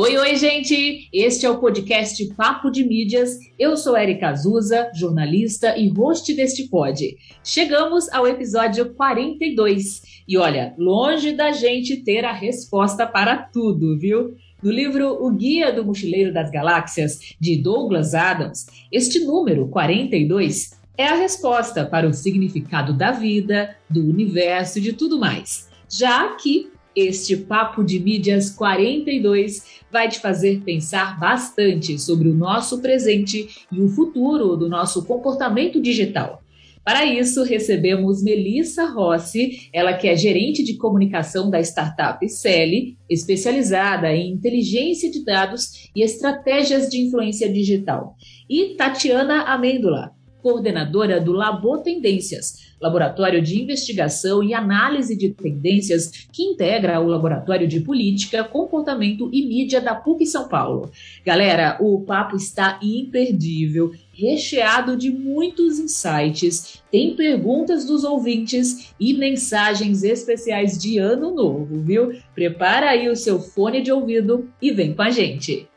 Oi, oi, gente! Este é o podcast Papo de Mídias. Eu sou Erika Azusa, jornalista e host deste pod. Chegamos ao episódio 42. E olha, longe da gente ter a resposta para tudo, viu? No livro O Guia do Mochileiro das Galáxias, de Douglas Adams, este número 42 é a resposta para o significado da vida, do universo e de tudo mais. Já que este Papo de Mídias 42 vai te fazer pensar bastante sobre o nosso presente e o futuro do nosso comportamento digital. Para isso, recebemos Melissa Rossi, ela que é gerente de comunicação da startup Celi, especializada em inteligência de dados e estratégias de influência digital, e Tatiana Amêndola, coordenadora do Labo Tendências, laboratório de investigação e análise de tendências que integra o Laboratório de Política, Comportamento e Mídia da PUC São Paulo. Galera, o papo está imperdível, recheado de muitos insights, tem perguntas dos ouvintes e mensagens especiais de ano novo, viu? Prepara aí o seu fone de ouvido e vem com a gente.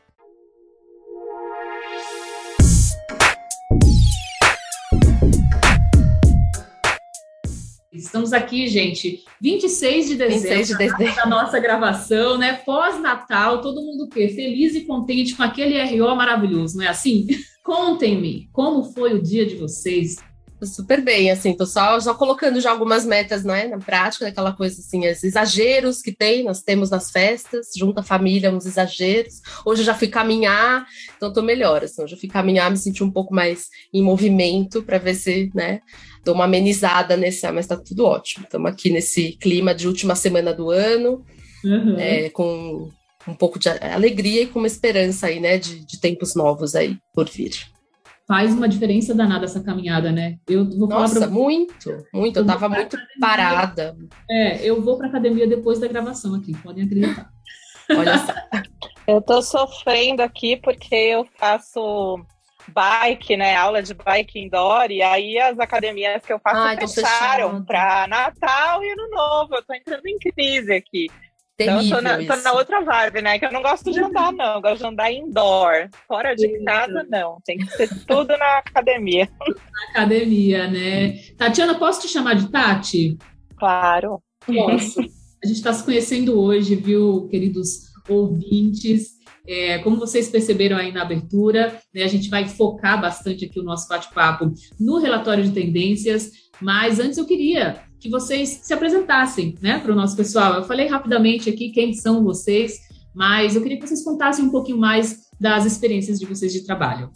Estamos aqui, gente, 26 de dezembro, 26 de dezembro. da nossa gravação, né? Pós-Natal, todo mundo o quê? Feliz e contente com aquele RO maravilhoso, não é assim? Contem-me, como foi o dia de vocês? Super bem, assim, tô só, só colocando já algumas metas, né, na prática, aquela coisa assim, os exageros que tem, nós temos nas festas, junto à família, uns exageros. Hoje eu já fui caminhar, então tô melhor, assim, hoje eu fui caminhar, me senti um pouco mais em movimento para ver se, né, dou uma amenizada nesse, mas tá tudo ótimo. Estamos aqui nesse clima de última semana do ano, uhum. é, com um pouco de alegria e com uma esperança aí, né, de, de tempos novos aí por vir faz uma diferença danada essa caminhada, né? Eu vou Nossa, falar pra... muito, muito. Eu, eu tava muito parada. É, eu vou para academia depois da gravação aqui, podem acreditar. Olha só. eu tô sofrendo aqui porque eu faço bike, né? Aula de bike indoor, e aí as academias que eu faço Ai, fecharam para Natal e Ano Novo. Eu tô entrando em crise aqui. Terrível então, tô na, tô na, outra vibe, né? Que eu não gosto de andar, não. Eu gosto de andar indoor. Fora de casa, não. Tem que ser tudo na academia. Na academia, né? Tatiana, posso te chamar de Tati? Claro. Posso. A gente está se conhecendo hoje, viu, queridos ouvintes? É, como vocês perceberam aí na abertura, né, a gente vai focar bastante aqui o nosso bate-papo no relatório de tendências, mas antes eu queria que vocês se apresentassem né, para o nosso pessoal. Eu falei rapidamente aqui quem são vocês, mas eu queria que vocês contassem um pouquinho mais das experiências de vocês de trabalho.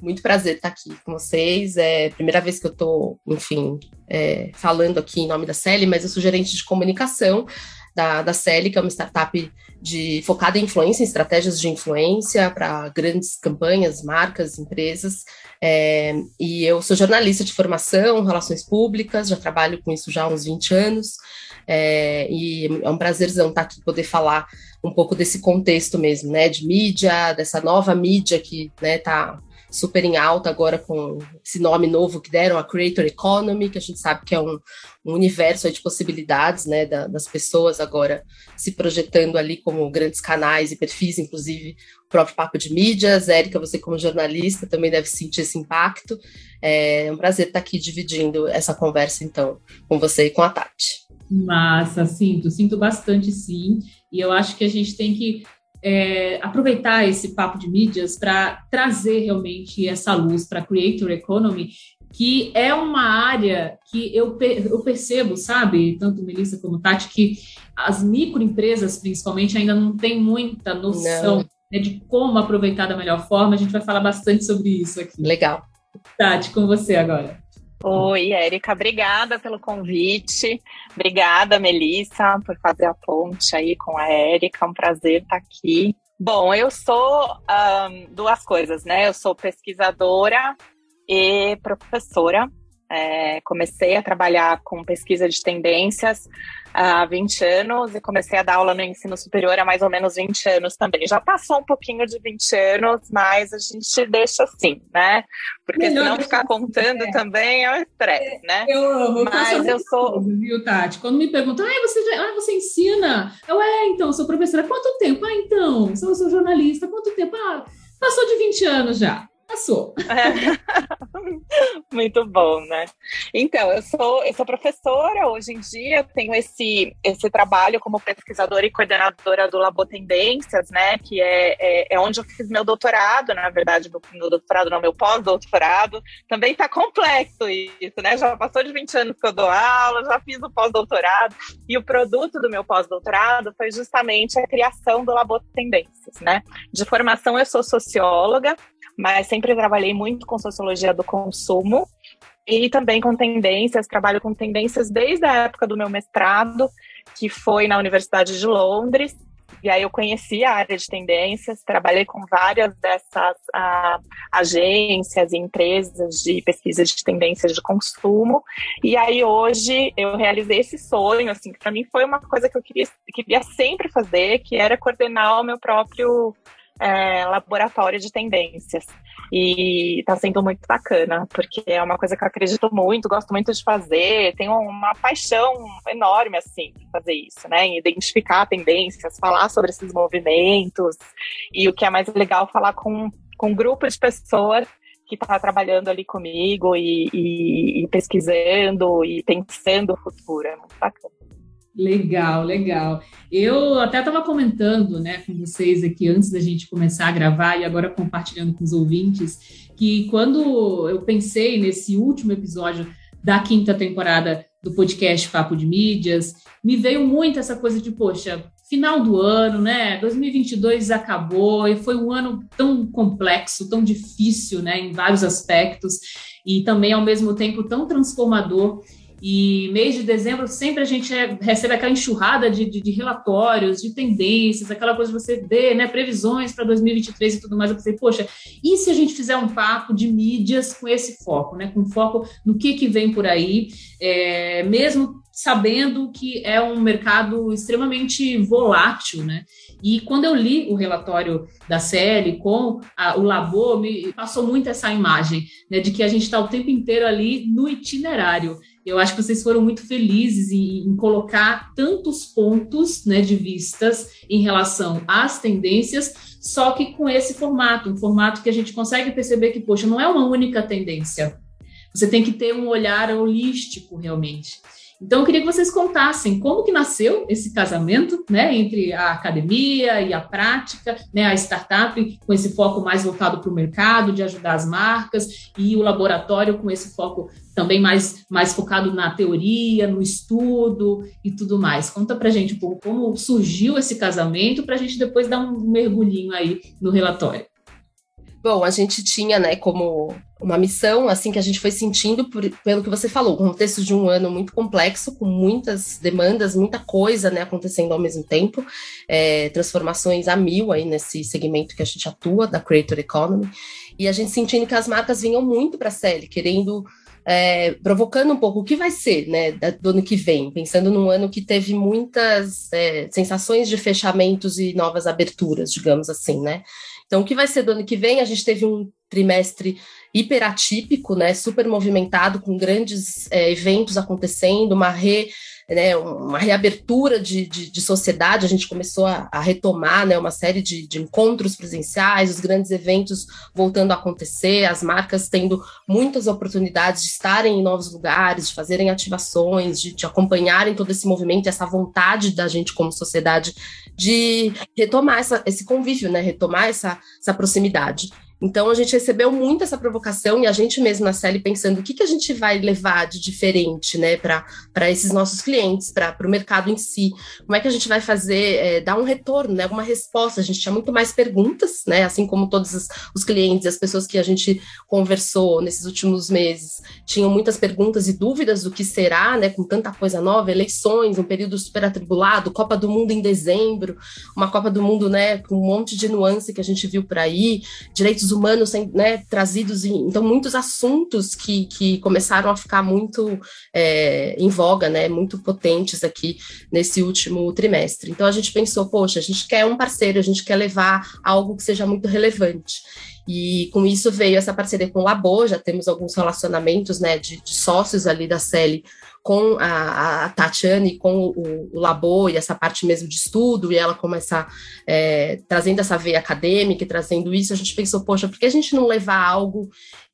Muito prazer estar aqui com vocês. É a primeira vez que eu estou, enfim, é, falando aqui em nome da Celi, mas eu sou gerente de comunicação da, da Celi, que é uma startup de, focada em influência, em estratégias de influência para grandes campanhas, marcas, empresas. É, e eu sou jornalista de formação, relações públicas, já trabalho com isso já há uns 20 anos. É, e é um prazerzão estar aqui poder falar um pouco desse contexto mesmo, né, de mídia, dessa nova mídia que está né, super em alta agora com esse nome novo que deram, a Creator Economy, que a gente sabe que é um, um universo de possibilidades, né, da, das pessoas agora se projetando ali como grandes canais e perfis, inclusive o próprio Papo de Mídias. Érica, você como jornalista também deve sentir esse impacto. É um prazer estar aqui dividindo essa conversa, então, com você e com a Tati. Massa, sinto, sinto bastante sim. E eu acho que a gente tem que é, aproveitar esse papo de mídias para trazer realmente essa luz para a Creator Economy, que é uma área que eu, eu percebo, sabe, tanto Melissa como Tati, que as microempresas, principalmente, ainda não têm muita noção né, de como aproveitar da melhor forma. A gente vai falar bastante sobre isso aqui. Legal. Tati, com você agora. Oi, Érica, obrigada pelo convite. Obrigada, Melissa, por fazer a ponte aí com a Érica. É um prazer estar aqui. Bom, eu sou um, duas coisas, né? Eu sou pesquisadora e professora. É, comecei a trabalhar com pesquisa de tendências há 20 anos e comecei a dar aula no ensino superior há mais ou menos 20 anos também. Já passou um pouquinho de 20 anos, mas a gente deixa assim, né? Porque Melhor senão ficar contando é. também é um estresse, né? Eu amo, mas eu sou. Viu, Tati? Quando me perguntam, ah, você, já, ah, você ensina? Eu, é, então, sou professora. Quanto tempo? Ah, então, sou, sou jornalista. Quanto tempo? Ah, passou de 20 anos já passou. É. Muito bom, né? Então, eu sou, eu sou professora hoje em dia, tenho esse, esse trabalho como pesquisadora e coordenadora do Labo Tendências, né? Que é, é, é onde eu fiz meu doutorado, na verdade, meu, meu doutorado não, meu pós-doutorado. Também está complexo isso, né? Já passou de 20 anos que eu dou aula, já fiz o pós-doutorado, e o produto do meu pós-doutorado foi justamente a criação do Labo Tendências, né? De formação, eu sou socióloga, mas sempre trabalhei muito com sociologia do consumo e também com tendências, trabalho com tendências desde a época do meu mestrado, que foi na Universidade de Londres. E aí eu conheci a área de tendências, trabalhei com várias dessas uh, agências e empresas de pesquisa de tendências de consumo. E aí hoje eu realizei esse sonho, assim, que para mim foi uma coisa que eu queria, queria sempre fazer, que era coordenar o meu próprio é, laboratório de tendências. E está sendo muito bacana, porque é uma coisa que eu acredito muito, gosto muito de fazer, tenho uma paixão enorme, assim, fazer isso, né? Em identificar tendências, falar sobre esses movimentos. E o que é mais legal, falar com, com um grupo de pessoas que está trabalhando ali comigo e, e, e pesquisando e pensando o futuro. É muito bacana. Legal, legal. Eu até estava comentando né, com vocês aqui antes da gente começar a gravar e agora compartilhando com os ouvintes, que quando eu pensei nesse último episódio da quinta temporada do podcast Papo de Mídias, me veio muito essa coisa de, poxa, final do ano, né? 2022 acabou e foi um ano tão complexo, tão difícil, né, em vários aspectos e também ao mesmo tempo tão transformador. E mês de dezembro sempre a gente é, recebe aquela enxurrada de, de, de, relatórios, de tendências, aquela coisa de você ver, né, previsões para 2023 e tudo mais. Eu pensei, poxa, e se a gente fizer um papo de mídias com esse foco, né, com foco no que, que vem por aí, é, mesmo sabendo que é um mercado extremamente volátil, né? E quando eu li o relatório da CL com a, o Labo, me passou muito essa imagem, né, de que a gente está o tempo inteiro ali no itinerário. Eu acho que vocês foram muito felizes em, em colocar tantos pontos né, de vistas em relação às tendências, só que com esse formato, um formato que a gente consegue perceber que, poxa, não é uma única tendência. Você tem que ter um olhar holístico realmente. Então, eu queria que vocês contassem como que nasceu esse casamento, né, entre a academia e a prática, né, a startup com esse foco mais voltado para o mercado, de ajudar as marcas, e o laboratório com esse foco também mais, mais focado na teoria, no estudo e tudo mais. Conta para gente um pouco como surgiu esse casamento, para a gente depois dar um mergulhinho aí no relatório. Bom, a gente tinha, né, como uma missão, assim, que a gente foi sentindo por, pelo que você falou, um contexto de um ano muito complexo, com muitas demandas, muita coisa, né, acontecendo ao mesmo tempo, é, transformações a mil aí nesse segmento que a gente atua, da Creator Economy, e a gente sentindo que as marcas vinham muito para a série, querendo é, provocando um pouco o que vai ser né, do ano que vem, pensando num ano que teve muitas é, sensações de fechamentos e novas aberturas, digamos assim, né? Então, o que vai ser do ano que vem? A gente teve um trimestre hiperatípico, né, super movimentado, com grandes é, eventos acontecendo, uma re, né, uma reabertura de, de, de, sociedade, a gente começou a, a retomar né, uma série de, de, encontros presenciais, os grandes eventos voltando a acontecer, as marcas tendo muitas oportunidades de estarem em novos lugares, de fazerem ativações, de, de acompanharem todo esse movimento, essa vontade da gente como sociedade de retomar essa, esse convívio, né, retomar essa, essa proximidade. Então a gente recebeu muito essa provocação e a gente mesmo na série pensando o que, que a gente vai levar de diferente né, para esses nossos clientes, para o mercado em si. Como é que a gente vai fazer, é, dar um retorno, né, alguma resposta? A gente tinha muito mais perguntas, né, assim como todos os, os clientes, as pessoas que a gente conversou nesses últimos meses, tinham muitas perguntas e dúvidas do que será, né, com tanta coisa nova, eleições, um período super atribulado, Copa do Mundo em dezembro, uma Copa do Mundo né, com um monte de nuance que a gente viu por aí, direitos direitos humanos né, trazidos em, então muitos assuntos que, que começaram a ficar muito é, em voga, né, muito potentes aqui nesse último trimestre. Então a gente pensou, poxa, a gente quer um parceiro, a gente quer levar algo que seja muito relevante. E com isso veio essa parceria com o Labo, já temos alguns relacionamentos né, de, de sócios ali da CELI com a, a Tatiane, com o, o Labo e essa parte mesmo de estudo, e ela começar é, trazendo essa veia acadêmica e trazendo isso, a gente pensou, poxa, por que a gente não levar algo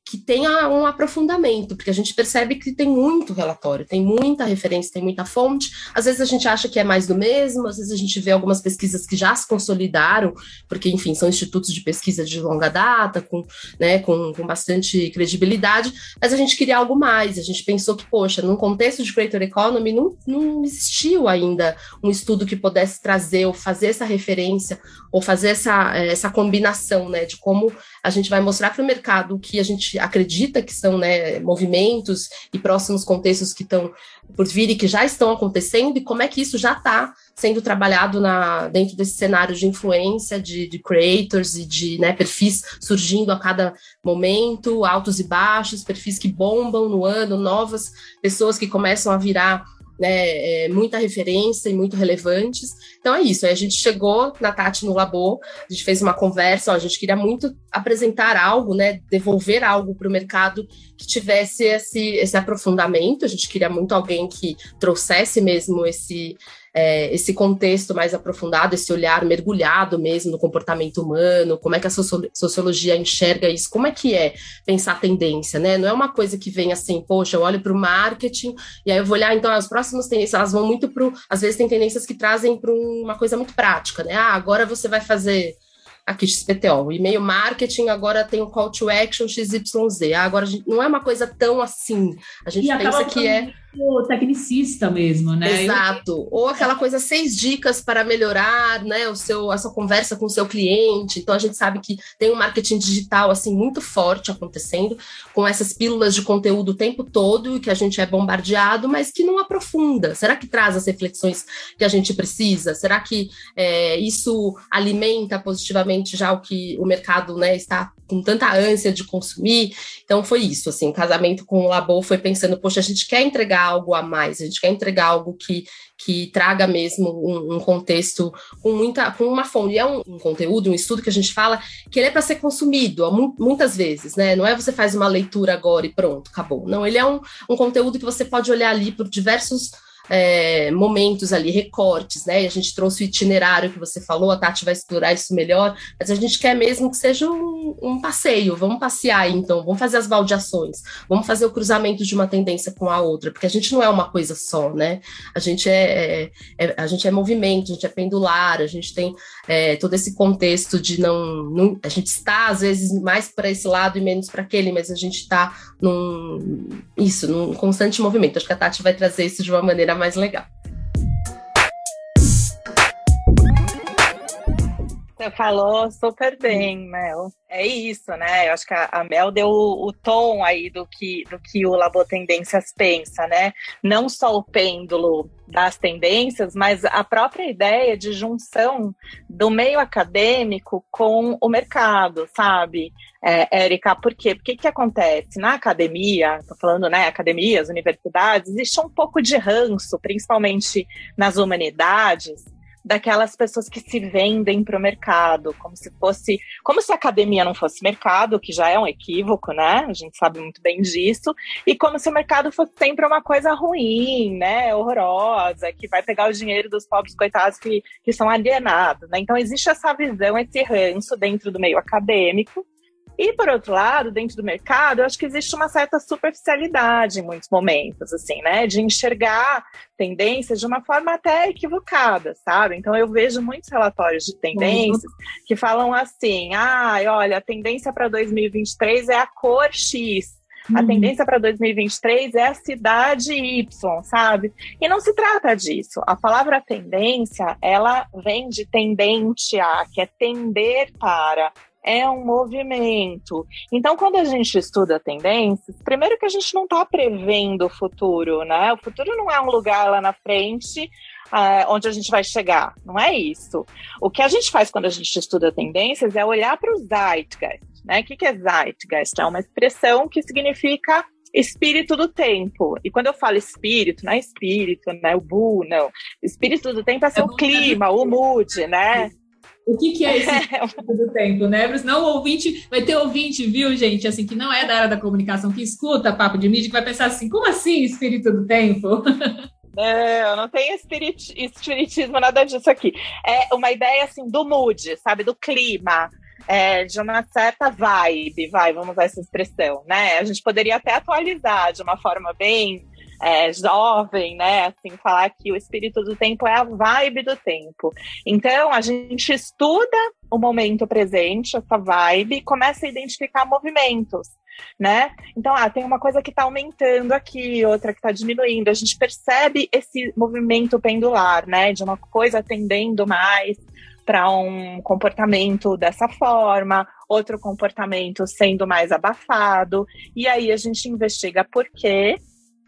que tenha um aprofundamento, porque a gente percebe que tem muito relatório, tem muita referência, tem muita fonte. Às vezes a gente acha que é mais do mesmo, às vezes a gente vê algumas pesquisas que já se consolidaram, porque, enfim, são institutos de pesquisa de longa data, com, né, com, com bastante credibilidade, mas a gente queria algo mais. A gente pensou que, poxa, num contexto de creator economy, não, não existiu ainda um estudo que pudesse trazer ou fazer essa referência, ou fazer essa, essa combinação, né, de como a gente vai mostrar para o mercado que a gente acredita que são né, movimentos e próximos contextos que estão por vir e que já estão acontecendo, e como é que isso já está sendo trabalhado na, dentro desse cenário de influência, de, de creators e de né, perfis surgindo a cada momento, altos e baixos, perfis que bombam no ano, novas pessoas que começam a virar né, é, muita referência e muito relevantes. Então é isso. A gente chegou na Tati no Labo, a gente fez uma conversa, ó, a gente queria muito apresentar algo, né, devolver algo para o mercado que tivesse esse, esse aprofundamento. A gente queria muito alguém que trouxesse mesmo esse é, esse contexto mais aprofundado, esse olhar mergulhado mesmo no comportamento humano, como é que a sociologia enxerga isso, como é que é pensar tendência, né? Não é uma coisa que vem assim, poxa, eu olho para o marketing e aí eu vou olhar, então as próximas tendências, elas vão muito para, às vezes tem tendências que trazem para uma coisa muito prática, né? Ah, agora você vai fazer aqui XPTO. O e-mail marketing agora tem o call to action XYZ. Ah, agora não é uma coisa tão assim. A gente e pensa que é o tecnicista mesmo, né? Exato. Eu... Ou aquela coisa seis dicas para melhorar, né, o seu a sua conversa com o seu cliente. Então a gente sabe que tem um marketing digital assim muito forte acontecendo, com essas pílulas de conteúdo o tempo todo que a gente é bombardeado, mas que não aprofunda. Será que traz as reflexões que a gente precisa? Será que é, isso alimenta positivamente já o que o mercado, né, está com tanta ânsia de consumir? Então foi isso, assim, o casamento com o Labo foi pensando, poxa, a gente quer entregar algo a mais, a gente quer entregar algo que, que traga mesmo um, um contexto com muita, com uma fonte. E é um, um, conteúdo, um estudo que a gente fala que ele é para ser consumido muitas vezes, né? Não é você faz uma leitura agora e pronto, acabou. Não, ele é um, um conteúdo que você pode olhar ali por diversos é, momentos ali, recortes, né? E a gente trouxe o itinerário que você falou, a Tati vai explorar isso melhor, mas a gente quer mesmo que seja um, um passeio, vamos passear então, vamos fazer as baldeações, vamos fazer o cruzamento de uma tendência com a outra, porque a gente não é uma coisa só, né? A gente é, é, é a gente é movimento, a gente é pendular, a gente tem é, todo esse contexto de não, não, a gente está às vezes mais para esse lado e menos para aquele, mas a gente está num isso, num constante movimento. Acho que a Tati vai trazer isso de uma maneira mais legal. Você falou super bem, Mel. É isso, né? Eu acho que a, Mel deu o, o, tom aí do que, do que o Labo Tendências pensa, né? Não só o pêndulo das tendências, mas a própria ideia de junção do meio acadêmico com o mercado, sabe? É, Érica, por quê? Porque que acontece? Na academia, estou falando, né, academias, universidades, existe um pouco de ranço, principalmente nas humanidades, daquelas pessoas que se vendem para o mercado, como se fosse, como se a academia não fosse mercado, que já é um equívoco, né? A gente sabe muito bem disso, e como se o mercado fosse sempre uma coisa ruim, né? Horrorosa, que vai pegar o dinheiro dos pobres coitados que, que são alienados, né? Então existe essa visão, esse ranço dentro do meio acadêmico, e, por outro lado, dentro do mercado, eu acho que existe uma certa superficialidade em muitos momentos, assim, né? De enxergar tendências de uma forma até equivocada, sabe? Então, eu vejo muitos relatórios de tendências uhum. que falam assim: ah, olha, a tendência para 2023 é a cor X. A uhum. tendência para 2023 é a cidade Y, sabe? E não se trata disso. A palavra tendência, ela vem de tendente a, que é tender para é um movimento. Então, quando a gente estuda tendências, primeiro que a gente não está prevendo o futuro, né? O futuro não é um lugar lá na frente uh, onde a gente vai chegar. Não é isso. O que a gente faz quando a gente estuda tendências é olhar para o zeitgeist. Né? O que, que é zeitgeist? É uma expressão que significa espírito do tempo. E quando eu falo espírito, não é espírito, né? O bu, não. Espírito do tempo é, é o clima, o mood, né? O que, que é esse espírito do tempo, né? Senão o ouvinte, vai ter ouvinte, viu, gente, assim, que não é da área da comunicação, que escuta papo de mídia, que vai pensar assim, como assim espírito do tempo? Não, não tem espirit, espiritismo, nada disso aqui. É uma ideia, assim, do mood, sabe? Do clima é, de uma certa vibe, vai, vamos usar essa expressão, né? A gente poderia até atualizar de uma forma bem é, jovem, né? Assim, falar que o espírito do tempo é a vibe do tempo. Então, a gente estuda o momento presente, essa vibe, e começa a identificar movimentos. Né? Então, ah, tem uma coisa que está aumentando aqui, outra que está diminuindo. A gente percebe esse movimento pendular, né? De uma coisa tendendo mais para um comportamento dessa forma, outro comportamento sendo mais abafado, e aí a gente investiga por quê,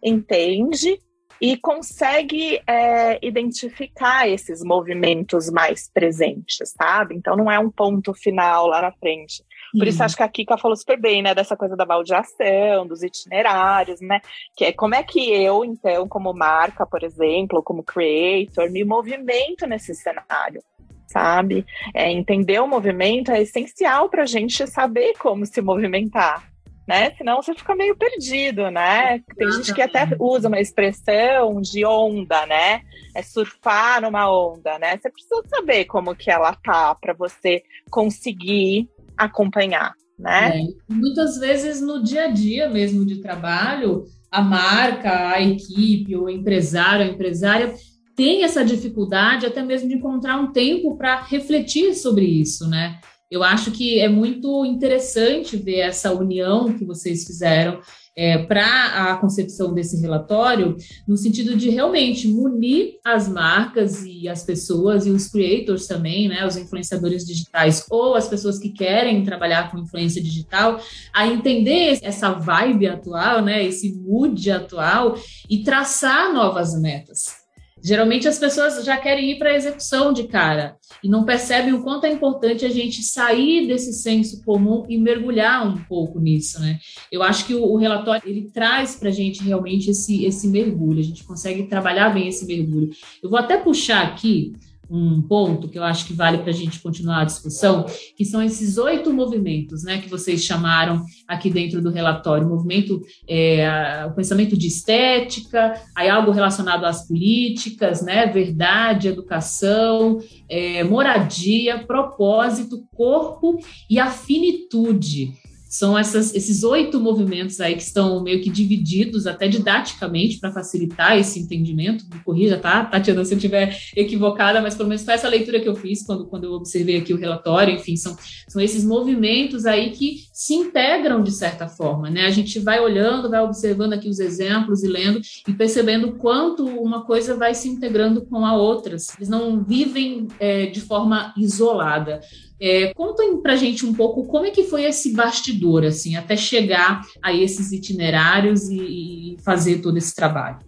entende e consegue é, identificar esses movimentos mais presentes, sabe? Então não é um ponto final lá na frente. Por uhum. isso acho que a Kika falou super bem, né, dessa coisa da baldeação, dos itinerários, né? Que é como é que eu, então, como marca, por exemplo, como creator, me movimento nesse cenário sabe? É, entender o movimento é essencial para a gente saber como se movimentar. Né? Senão você fica meio perdido, né? Tem gente que até usa uma expressão de onda, né? É surfar numa onda, né? Você precisa saber como que ela tá para você conseguir acompanhar, né? É. Muitas vezes no dia a dia mesmo de trabalho, a marca, a equipe, o empresário, a empresária tem essa dificuldade até mesmo de encontrar um tempo para refletir sobre isso, né? Eu acho que é muito interessante ver essa união que vocês fizeram é, para a concepção desse relatório, no sentido de realmente munir as marcas e as pessoas e os creators também, né, os influenciadores digitais ou as pessoas que querem trabalhar com influência digital, a entender essa vibe atual, né, esse mood atual e traçar novas metas. Geralmente as pessoas já querem ir para a execução de cara e não percebem o quanto é importante a gente sair desse senso comum e mergulhar um pouco nisso, né? Eu acho que o, o relatório ele traz para a gente realmente esse, esse mergulho, a gente consegue trabalhar bem esse mergulho. Eu vou até puxar aqui um ponto que eu acho que vale para a gente continuar a discussão, que são esses oito movimentos, né, que vocês chamaram aqui dentro do relatório, o movimento, é, o pensamento de estética, aí algo relacionado às políticas, né, verdade, educação, é, moradia, propósito, corpo e a finitude. São essas, esses oito movimentos aí que estão meio que divididos, até didaticamente, para facilitar esse entendimento. Me corrija, tá, Tatiana, se eu estiver equivocada, mas pelo menos foi essa leitura que eu fiz quando, quando eu observei aqui o relatório. Enfim, são, são esses movimentos aí que se integram de certa forma, né? A gente vai olhando, vai observando aqui os exemplos e lendo e percebendo quanto uma coisa vai se integrando com a outra. Eles não vivem é, de forma isolada. É, contem para gente um pouco como é que foi esse bastidor, assim, até chegar a esses itinerários e, e fazer todo esse trabalho.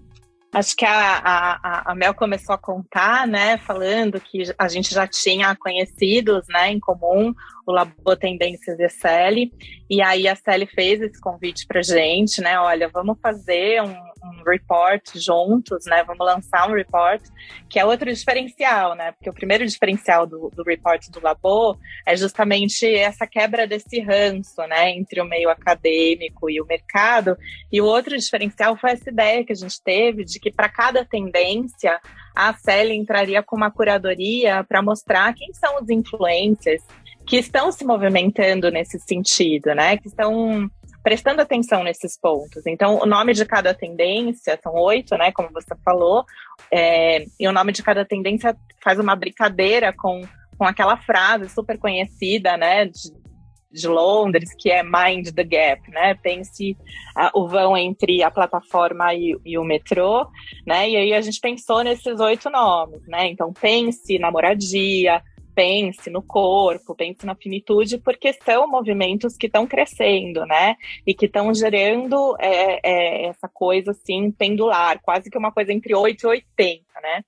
Acho que a, a, a, Mel começou a contar, né, falando que a gente já tinha conhecidos, né, em comum, o Labo Tendências e Sally, e aí a Sally fez esse convite para gente, né, olha, vamos fazer um, um report juntos, né? Vamos lançar um report, que é outro diferencial, né? Porque o primeiro diferencial do, do report do Labo é justamente essa quebra desse ranço, né? Entre o meio acadêmico e o mercado. E o outro diferencial foi essa ideia que a gente teve de que para cada tendência a Célia entraria com uma curadoria para mostrar quem são os influencers que estão se movimentando nesse sentido, né? Que estão prestando atenção nesses pontos. Então, o nome de cada tendência, são oito, né, como você falou, é, e o nome de cada tendência faz uma brincadeira com, com aquela frase super conhecida, né, de, de Londres, que é Mind the Gap, né? Pense uh, o vão entre a plataforma e, e, o metrô, né? E aí a gente pensou nesses oito nomes, né? Então pense na moradia, pense no corpo, pense na finitude, porque são movimentos que estão crescendo, né? E que estão gerando é, é, essa coisa assim pendular, quase que uma coisa entre 8 e 80, né?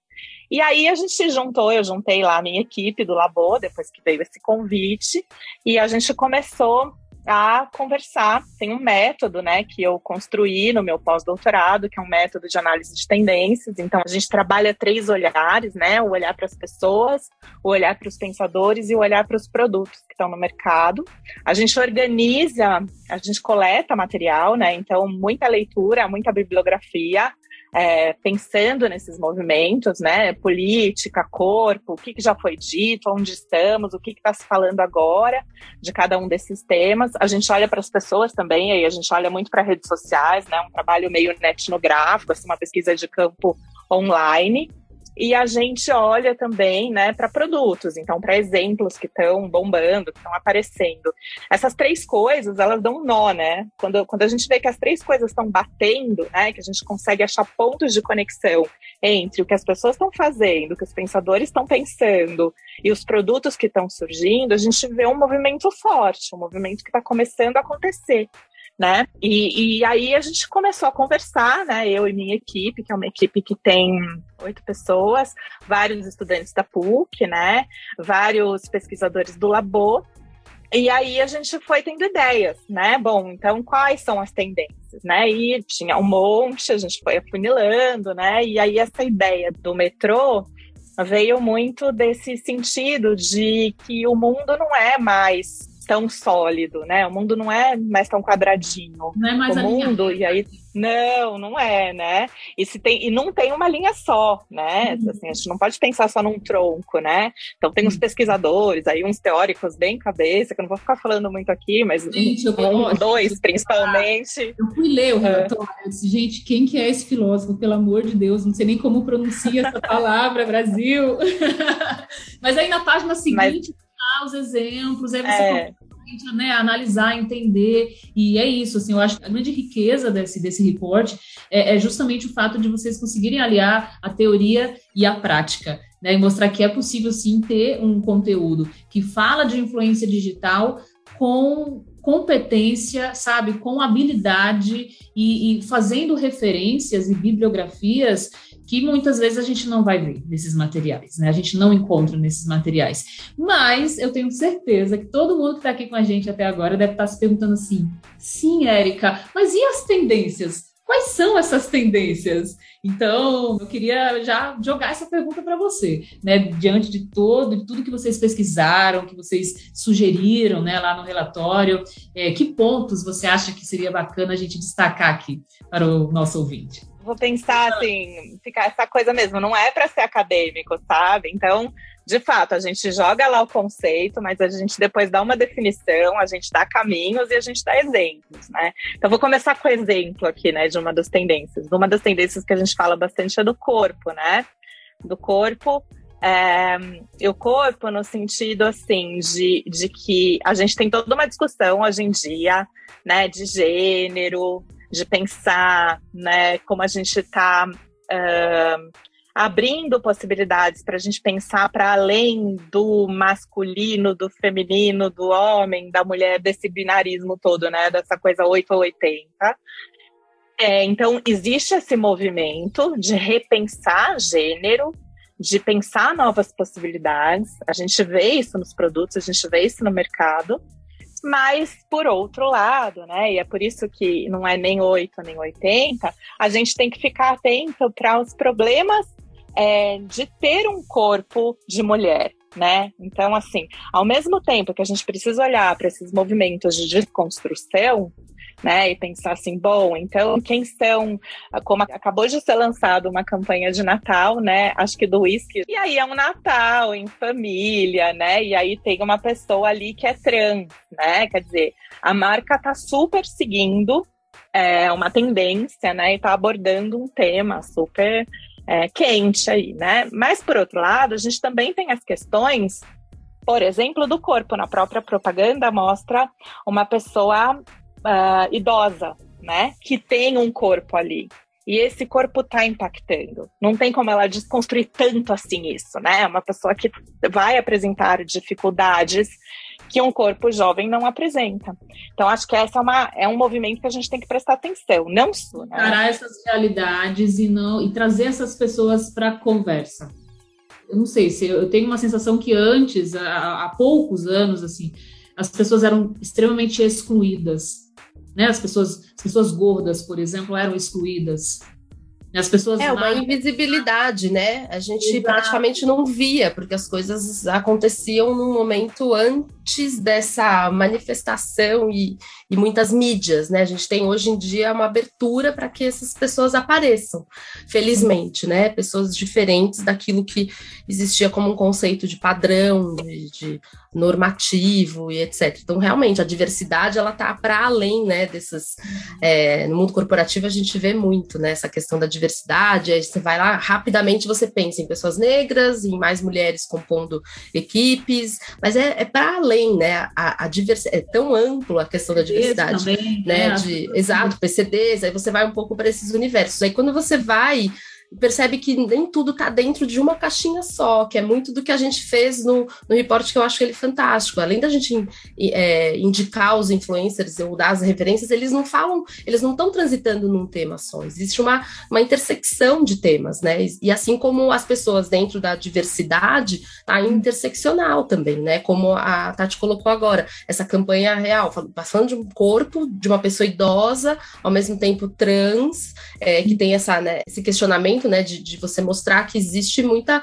E aí a gente juntou, eu juntei lá a minha equipe do Labo, depois que veio esse convite, e a gente começou a conversar. Tem um método, né, que eu construí no meu pós-doutorado, que é um método de análise de tendências. Então, a gente trabalha três olhares, né, o olhar para as pessoas, o olhar para os pensadores e o olhar para os produtos que estão no mercado. A gente organiza, a gente coleta material, né, então muita leitura, muita bibliografia, é, pensando nesses movimentos, né? Política, corpo, o que, que já foi dito, onde estamos, o que está se falando agora de cada um desses temas. A gente olha para as pessoas também, aí a gente olha muito para redes sociais, né? Um trabalho meio etnográfico, assim, uma pesquisa de campo online. E a gente olha também né, para produtos, então para exemplos que estão bombando, que estão aparecendo. Essas três coisas, elas dão um nó, né? Quando, quando a gente vê que as três coisas estão batendo, né, que a gente consegue achar pontos de conexão entre o que as pessoas estão fazendo, o que os pensadores estão pensando e os produtos que estão surgindo, a gente vê um movimento forte, um movimento que está começando a acontecer né? E, e, aí a gente começou a conversar, né? Eu e minha equipe, que é uma equipe que tem oito pessoas, vários estudantes da PUC, né? Vários pesquisadores do Labo. E aí a gente foi tendo ideias, né? Bom, então quais são as tendências, né? E tinha um monte, a gente foi afunilando, né? E aí essa ideia do metrô veio muito desse sentido de que o mundo não é mais tão sólido, né? O mundo não é mais tão quadradinho. Não é mais o mundo e aí não, não é, né? E se tem e não tem uma linha só, né? Uhum. Assim, a gente não pode pensar só num tronco, né? Então tem uns uhum. pesquisadores, aí uns teóricos bem cabeça, que eu não vou ficar falando muito aqui, mas gente, um, dois principalmente. Eu fui ler o relatório, eu disse, gente, quem que é esse filósofo? Pelo amor de Deus, não sei nem como pronuncia essa palavra, Brasil. mas aí na página seguinte mas os exemplos, aí você é. né, analisar, entender, e é isso, assim, eu acho que a grande riqueza desse, desse reporte é, é justamente o fato de vocês conseguirem aliar a teoria e a prática, né, e mostrar que é possível, sim, ter um conteúdo que fala de influência digital com competência, sabe, com habilidade e, e fazendo referências e bibliografias que muitas vezes a gente não vai ver nesses materiais, né? A gente não encontra nesses materiais. Mas eu tenho certeza que todo mundo que está aqui com a gente até agora deve estar tá se perguntando assim: sim, Érica, mas e as tendências? Quais são essas tendências? Então, eu queria já jogar essa pergunta para você, né? Diante de todo, de tudo que vocês pesquisaram, que vocês sugeriram, né, lá no relatório, é, que pontos você acha que seria bacana a gente destacar aqui para o nosso ouvinte? Vou pensar assim, ficar essa coisa mesmo, não é para ser acadêmico, sabe? Então, de fato, a gente joga lá o conceito, mas a gente depois dá uma definição, a gente dá caminhos e a gente dá exemplos, né? Então, vou começar com o exemplo aqui, né, de uma das tendências. Uma das tendências que a gente fala bastante é do corpo, né? Do corpo. É, e o corpo no sentido assim de, de que a gente tem toda uma discussão hoje em dia, né, de gênero, de pensar né, como a gente está uh, abrindo possibilidades para a gente pensar para além do masculino, do feminino, do homem, da mulher, desse binarismo todo, né, dessa coisa 8 ou 80. É, então, existe esse movimento de repensar gênero, de pensar novas possibilidades. A gente vê isso nos produtos, a gente vê isso no mercado. Mas, por outro lado, né, e é por isso que não é nem 8 nem 80, a gente tem que ficar atento para os problemas é, de ter um corpo de mulher. Né? Então, assim, ao mesmo tempo que a gente precisa olhar para esses movimentos de desconstrução, né? E pensar assim, bom, então quem são, como acabou de ser lançado uma campanha de Natal, né? Acho que do whisky. E aí é um Natal em família, né? E aí tem uma pessoa ali que é trans, né? Quer dizer, a marca tá super seguindo é, uma tendência, né? E tá abordando um tema super é, quente aí, né? Mas por outro lado, a gente também tem as questões por exemplo, do corpo. Na própria propaganda mostra uma pessoa uh, idosa, né? Que tem um corpo ali. E esse corpo está impactando. Não tem como ela desconstruir tanto assim isso, né? É uma pessoa que vai apresentar dificuldades que um corpo jovem não apresenta. Então, acho que essa é, uma, é um movimento que a gente tem que prestar atenção, não só. Né? Parar essas realidades e, não, e trazer essas pessoas para a conversa. eu não sei se eu tenho uma sensação que antes, há, há poucos anos, assim, as pessoas eram extremamente excluídas. Né? As pessoas, as pessoas gordas, por exemplo, eram excluídas. As pessoas é uma invisibilidade, né? A gente Exato. praticamente não via, porque as coisas aconteciam num momento antes dessa manifestação e, e muitas mídias, né? A gente tem hoje em dia uma abertura para que essas pessoas apareçam, felizmente, né? Pessoas diferentes daquilo que existia como um conceito de padrão, de, de normativo e etc. Então, realmente, a diversidade ela está para além, né? Dessas é, no mundo corporativo a gente vê muito, né? Essa questão da diversidade. Aí você vai lá rapidamente você pensa em pessoas negras, em mais mulheres compondo equipes, mas é, é para além, né? A, a diversidade é tão amplo a questão da diversidade também, né? É, de, exato, PCDs, aí você vai um pouco para esses universos. Aí quando você vai percebe que nem tudo está dentro de uma caixinha só, que é muito do que a gente fez no, no reporte, que eu acho ele fantástico. Além da gente é, indicar os influencers ou dar as referências, eles não falam, eles não estão transitando num tema só. Existe uma, uma intersecção de temas, né? E, assim como as pessoas dentro da diversidade, tá interseccional também, né? Como a Tati colocou agora, essa campanha real, falando de um corpo de uma pessoa idosa, ao mesmo tempo trans, é, que tem essa, né, esse questionamento né, de, de você mostrar que existe muita.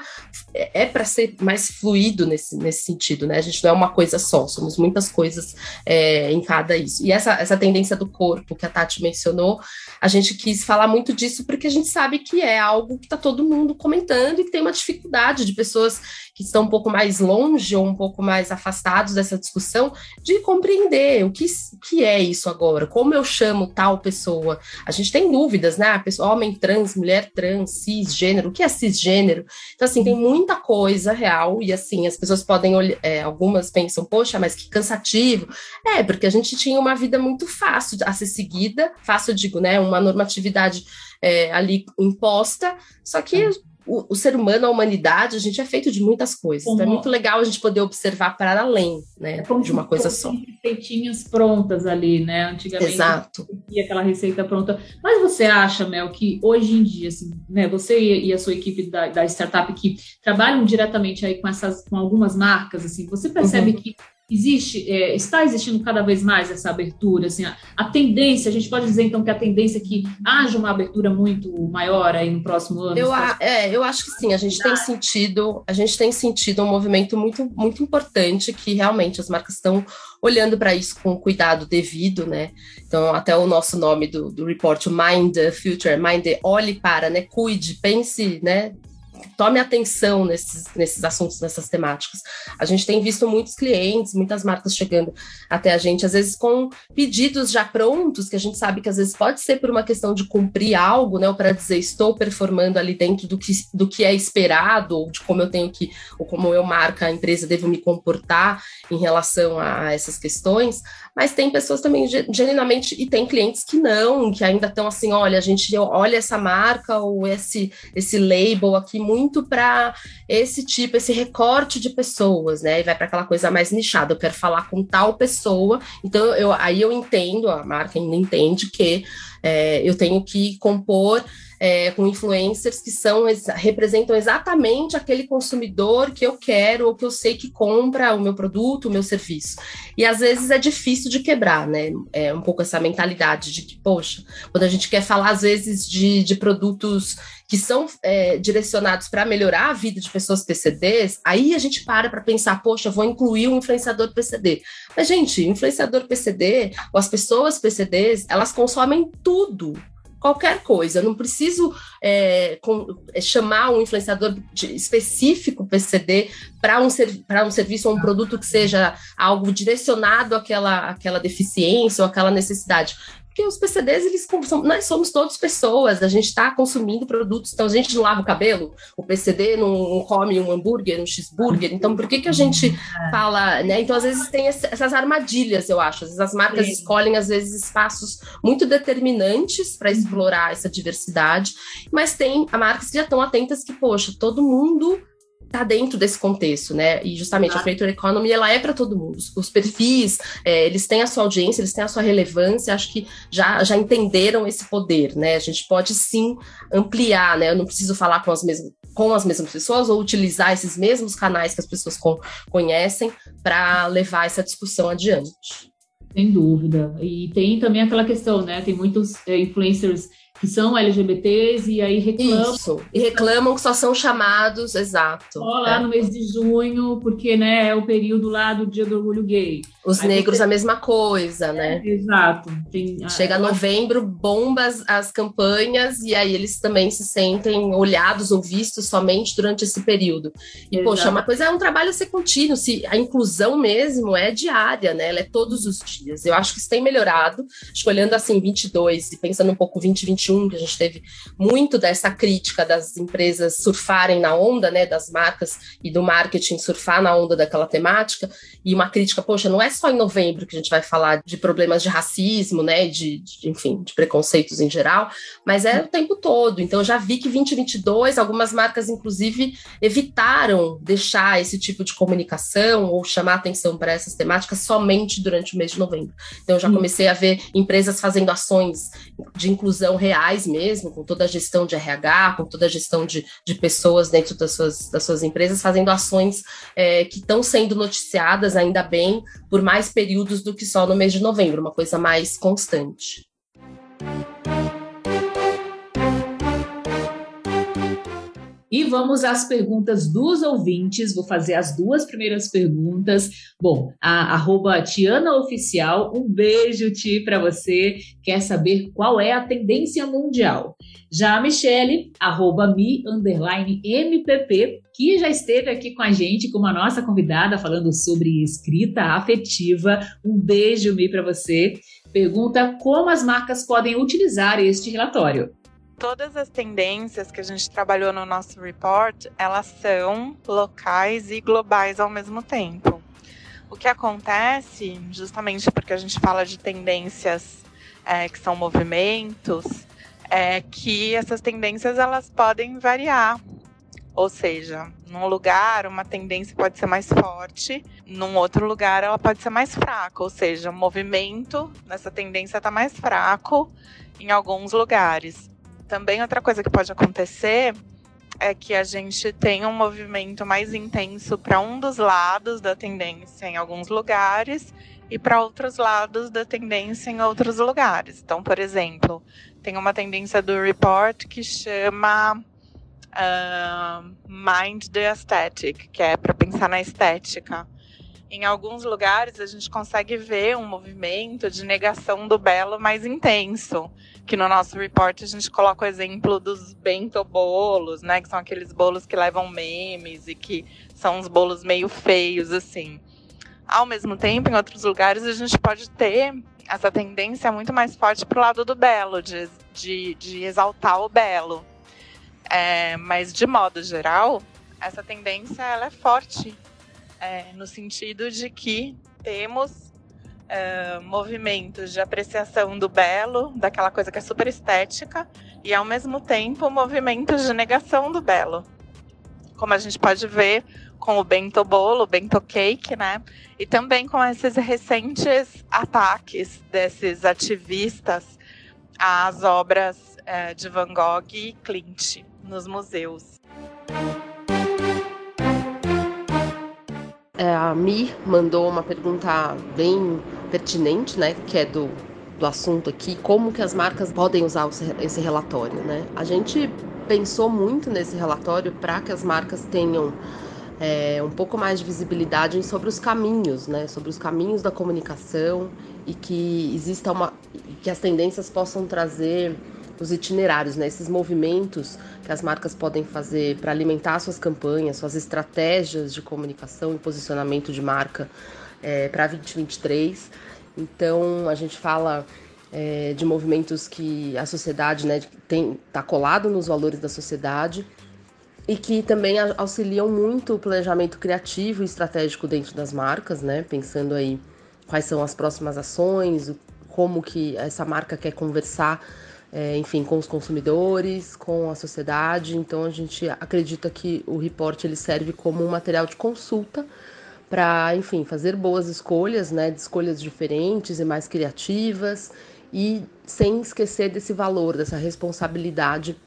É, é para ser mais fluido nesse, nesse sentido, né? A gente não é uma coisa só, somos muitas coisas é, em cada isso. E essa, essa tendência do corpo que a Tati mencionou, a gente quis falar muito disso porque a gente sabe que é algo que está todo mundo comentando e que tem uma dificuldade de pessoas que estão um pouco mais longe ou um pouco mais afastados dessa discussão de compreender o que, o que é isso agora, como eu chamo tal pessoa. A gente tem dúvidas, né? Pessoa, homem trans, mulher trans, cisgênero, o que é cisgênero? Então, assim, tem muita coisa real, e assim, as pessoas podem olhar, é, algumas pensam, poxa, mas que cansativo. É, porque a gente tinha uma vida muito fácil a ser seguida, fácil, digo, né? Uma normatividade é, ali imposta, só que o, o, ser humano, a humanidade, a gente é feito de muitas coisas. Então é muito legal a gente poder observar para além, né, é de uma coisa só. Receitinhas prontas ali, né? Antigamente Exato. tinha aquela receita pronta. Mas você acha, Mel, que hoje em dia, assim, né, você e a sua equipe da, da startup que trabalham diretamente aí com essas, com algumas marcas, assim, você percebe uhum. que existe, é, está existindo cada vez mais essa abertura, assim, a, a, tendência, a gente pode dizer então que a tendência é que haja uma abertura muito maior aí no próximo ano? Eu, a, é, eu acho que sim, a gente tem sentido, a gente tem sentido um movimento muito, muito importante que realmente as marcas estão olhando para isso com cuidado devido, né? Então, até o nosso nome do, do report, Mind the Future, Mind the, olhe para, né? Cuide, pense, né? Tome atenção nesses, nesses assuntos, nessas temáticas. A gente tem visto muitos clientes, muitas marcas chegando até a gente, às vezes com pedidos já prontos, que a gente sabe que às vezes pode ser por uma questão de cumprir algo, né, ou para dizer estou performando ali dentro do que, do que é esperado, ou de como eu tenho que, ou como eu, marca, a empresa, devo me comportar em relação a, a essas questões, mas tem pessoas também genuinamente, e tem clientes que não, que ainda estão assim, olha, a gente olha essa marca ou esse, esse label aqui muito para esse tipo, esse recorte de pessoas, né? E vai para aquela coisa mais nichada. Eu quero falar com tal pessoa. Então, eu, aí eu entendo, a marca ainda entende que é, eu tenho que compor é, com influencers que são representam exatamente aquele consumidor que eu quero ou que eu sei que compra o meu produto, o meu serviço. E às vezes é difícil de quebrar, né? É um pouco essa mentalidade de que, poxa, quando a gente quer falar, às vezes, de, de produtos que são é, direcionados para melhorar a vida de pessoas PCDs, aí a gente para para pensar, poxa, vou incluir um influenciador PCD. Mas, gente, influenciador PCD, ou as pessoas PCDs, elas consomem tudo qualquer coisa. Eu não preciso é, com, é, chamar um influenciador de, específico PCD para um, um serviço ou um produto que seja algo direcionado àquela, àquela deficiência ou àquela necessidade. Porque os PCDs, eles são, nós somos todos pessoas, a gente está consumindo produtos, então a gente não lava o cabelo, o PCD não come um hambúrguer, um cheeseburger, então por que que a gente fala, né? Então às vezes tem essas armadilhas, eu acho, às vezes as marcas Sim. escolhem às vezes espaços muito determinantes para explorar essa diversidade, mas tem marcas que já estão atentas que, poxa, todo mundo tá dentro desse contexto, né? E justamente ah. a creator economy ela é para todo mundo. Os perfis, é, eles têm a sua audiência, eles têm a sua relevância. Acho que já já entenderam esse poder, né? A gente pode sim ampliar, né? Eu não preciso falar com as mesmas com as mesmas pessoas ou utilizar esses mesmos canais que as pessoas conhecem para levar essa discussão adiante. Sem dúvida. E tem também aquela questão, né? Tem muitos é, influencers que são LGBTs e aí reclamam. Isso. E reclamam que só são chamados, exato. Só lá é. no mês de junho, porque né, é o período lá do Dia do Orgulho Gay. Os aí negros você... a mesma coisa, né? É, exato. Tem, Chega novembro, bomba as, as, campanhas e aí eles também se sentem olhados ou vistos somente durante esse período. E, exato. poxa, uma coisa é um trabalho a ser contínuo, se a inclusão mesmo é diária, né? Ela é todos os dias. Eu acho que isso tem melhorado. Escolhendo assim 22 e pensando um pouco 2021 2021, que a gente teve muito dessa crítica das empresas surfarem na onda, né, das marcas e do marketing surfar na onda daquela temática, e uma crítica, poxa, não é só em novembro que a gente vai falar de problemas de racismo, né, de, de enfim, de preconceitos em geral, mas é o tempo todo. Então, eu já vi que 2022, algumas marcas, inclusive, evitaram deixar esse tipo de comunicação ou chamar atenção para essas temáticas somente durante o mês de novembro. Então, eu já comecei a ver empresas fazendo ações de inclusão real reais mesmo, com toda a gestão de RH, com toda a gestão de, de pessoas dentro das suas, das suas empresas, fazendo ações é, que estão sendo noticiadas, ainda bem, por mais períodos do que só no mês de novembro, uma coisa mais constante. E vamos às perguntas dos ouvintes. Vou fazer as duas primeiras perguntas. Bom, a arroba Tiana Oficial, um beijo, Ti, para você. Quer saber qual é a tendência mundial? Já a Michele, arroba mi, underline, MPP, que já esteve aqui com a gente, como a nossa convidada, falando sobre escrita afetiva. Um beijo, Mi, para você. Pergunta como as marcas podem utilizar este relatório todas as tendências que a gente trabalhou no nosso report, elas são locais e globais ao mesmo tempo. O que acontece, justamente porque a gente fala de tendências é, que são movimentos, é que essas tendências elas podem variar. Ou seja, num lugar uma tendência pode ser mais forte, num outro lugar ela pode ser mais fraca. Ou seja, o movimento nessa tendência está mais fraco em alguns lugares. Também outra coisa que pode acontecer é que a gente tem um movimento mais intenso para um dos lados da tendência em alguns lugares e para outros lados da tendência em outros lugares. Então, por exemplo, tem uma tendência do report que chama uh, Mind the Aesthetic, que é para pensar na estética. Em alguns lugares a gente consegue ver um movimento de negação do belo mais intenso que no nosso report a gente coloca o exemplo dos bento bolos, né? Que são aqueles bolos que levam memes e que são uns bolos meio feios, assim. Ao mesmo tempo, em outros lugares, a gente pode ter essa tendência muito mais forte para o lado do belo, de, de, de exaltar o belo. É, mas, de modo geral, essa tendência ela é forte, é, no sentido de que temos uh, movimentos de apreciação do belo, daquela coisa que é super estética, e ao mesmo tempo movimentos de negação do belo. Como a gente pode ver com o bento bolo, o bento cake, né? E também com esses recentes ataques desses ativistas às obras uh, de Van Gogh e Klimt nos museus. A Mi mandou uma pergunta bem pertinente, né, que é do, do assunto aqui, como que as marcas podem usar esse relatório, né? A gente pensou muito nesse relatório para que as marcas tenham é, um pouco mais de visibilidade sobre os caminhos, né? Sobre os caminhos da comunicação e que exista uma, que as tendências possam trazer os itinerários, né? Esses movimentos que as marcas podem fazer para alimentar suas campanhas, suas estratégias de comunicação e posicionamento de marca é, para 2023. Então a gente fala é, de movimentos que a sociedade né, está colado nos valores da sociedade e que também auxiliam muito o planejamento criativo e estratégico dentro das marcas, né? Pensando aí quais são as próximas ações, como que essa marca quer conversar, é, enfim, com os consumidores, com a sociedade. Então a gente acredita que o report ele serve como um material de consulta para, enfim, fazer boas escolhas, né, de escolhas diferentes e mais criativas e sem esquecer desse valor, dessa responsabilidade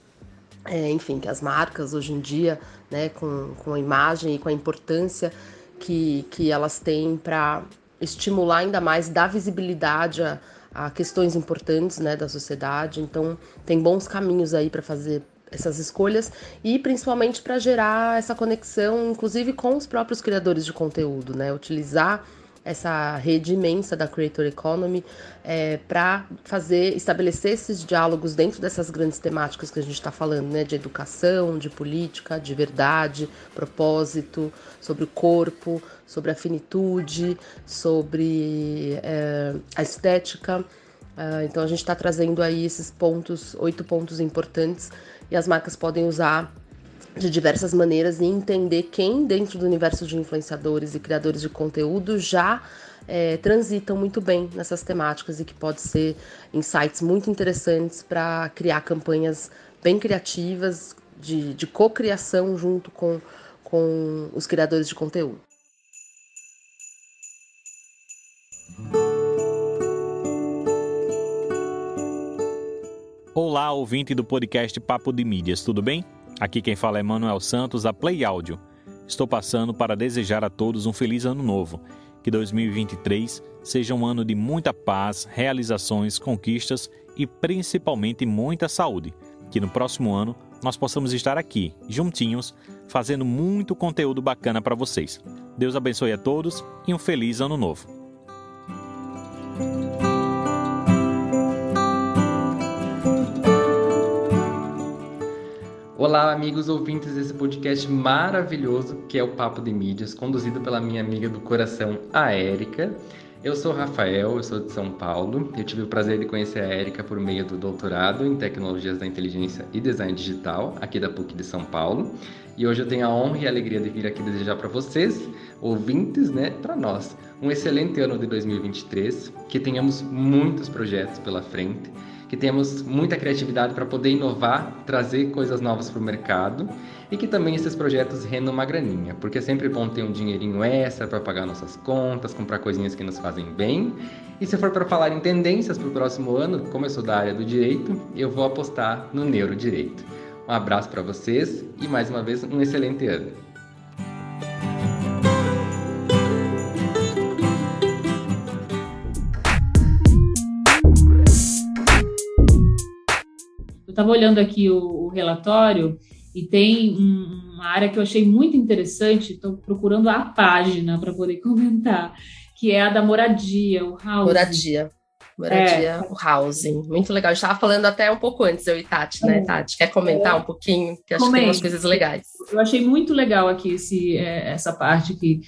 é, enfim, que as marcas hoje em dia, né, com, com a imagem e com a importância que, que elas têm para estimular ainda mais, dar visibilidade a, a questões importantes né, da sociedade. Então, tem bons caminhos aí para fazer essas escolhas e principalmente para gerar essa conexão, inclusive com os próprios criadores de conteúdo, né? Utilizar essa rede imensa da Creator Economy é, para fazer, estabelecer esses diálogos dentro dessas grandes temáticas que a gente está falando, né? De educação, de política, de verdade, propósito, sobre o corpo, sobre a finitude, sobre é, a estética. Uh, então a gente está trazendo aí esses pontos, oito pontos importantes, e as marcas podem usar de diversas maneiras e entender quem dentro do universo de influenciadores e criadores de conteúdo já é, transitam muito bem nessas temáticas e que pode ser insights muito interessantes para criar campanhas bem criativas de, de co-criação junto com, com os criadores de conteúdo. Olá, ouvinte do podcast Papo de Mídias, tudo bem? Aqui quem fala é Manuel Santos, da Play Áudio. Estou passando para desejar a todos um feliz ano novo. Que 2023 seja um ano de muita paz, realizações, conquistas e principalmente muita saúde. Que no próximo ano nós possamos estar aqui, juntinhos, fazendo muito conteúdo bacana para vocês. Deus abençoe a todos e um feliz ano novo. Olá, amigos ouvintes desse podcast maravilhoso que é o Papo de Mídias, conduzido pela minha amiga do coração, a Érica. Eu sou Rafael, eu sou de São Paulo. Eu tive o prazer de conhecer a Érica por meio do doutorado em Tecnologias da Inteligência e Design Digital, aqui da PUC de São Paulo. E hoje eu tenho a honra e a alegria de vir aqui desejar para vocês, ouvintes, né, para nós, um excelente ano de 2023, que tenhamos muitos projetos pela frente que temos muita criatividade para poder inovar, trazer coisas novas para o mercado e que também esses projetos rendam uma graninha, porque é sempre bom ter um dinheirinho extra para pagar nossas contas, comprar coisinhas que nos fazem bem. E se for para falar em tendências para o próximo ano, como eu sou da área do direito, eu vou apostar no neurodireito. Um abraço para vocês e mais uma vez um excelente ano. Estava olhando aqui o, o, relatório e tem um, uma área que eu achei muito interessante, estou procurando a página para poder comentar, que é a da moradia, o housing. Moradia. Moradia, é. o housing. Muito legal. Eu estava falando até um pouco antes, eu e Tati, né, é. Tati? Quer comentar é. um pouquinho? Que acho Comente. que tem umas coisas legais. Eu achei muito legal aqui esse, é, essa parte que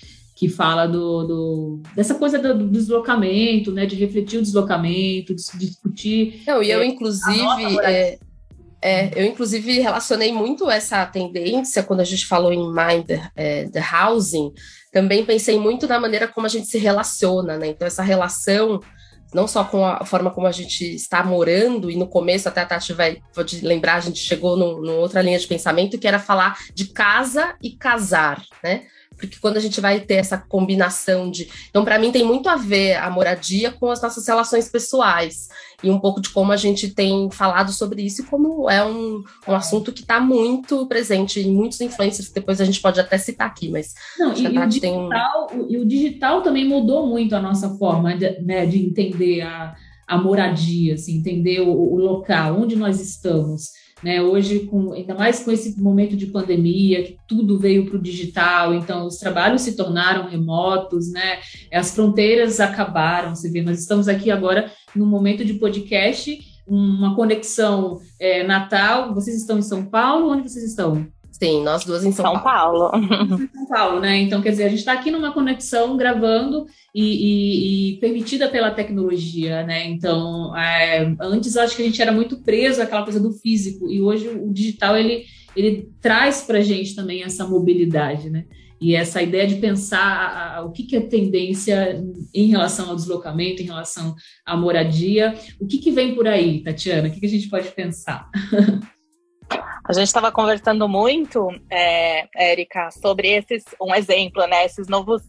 que fala do, do, dessa coisa do, deslocamento, né, de refletir o deslocamento, de discutir. Não, e eu, é, inclusive, é, eu, inclusive, relacionei muito essa tendência quando a gente falou em Mind é, the Housing. Também pensei muito na maneira como a gente se relaciona, né? Então, essa relação, não só com a forma como a gente está morando, e no começo, até a Tati vai pode lembrar, a gente chegou numa outra linha de pensamento, que era falar de casa e casar, né? porque quando a gente vai ter essa combinação de. Então, para mim, tem muito a ver a moradia com as nossas relações pessoais e um pouco de como a gente tem falado sobre isso e como é um, um assunto que está muito presente em muitos influencers, que depois a gente pode até citar aqui, mas Não, e, o digital, um... e o digital também mudou muito a nossa forma de, né, de entender a, a moradia, assim, entender o, o local, onde nós estamos. Né, hoje, com, ainda mais com esse momento de pandemia, que tudo veio para o digital, então os trabalhos se tornaram remotos, né, as fronteiras acabaram. Você vê, nós estamos aqui agora num momento de podcast, uma conexão é, natal. Vocês estão em São Paulo? Onde vocês estão? Sim, nós duas em São, São Paulo. Paulo. São Paulo, né? Então, quer dizer, a gente está aqui numa conexão gravando e, e, e, permitida pela tecnologia, né? Então, é, antes eu acho que a gente era muito preso àquela coisa do físico e hoje o digital ele, ele traz para a gente também essa mobilidade, né? E essa ideia de pensar a, a, o que, que é tendência em relação ao deslocamento, em relação à moradia, o que, que vem por aí, Tatiana? O que, que a gente pode pensar? A gente estava conversando muito, é, Érica, sobre esses, um exemplo, né? Esses novos,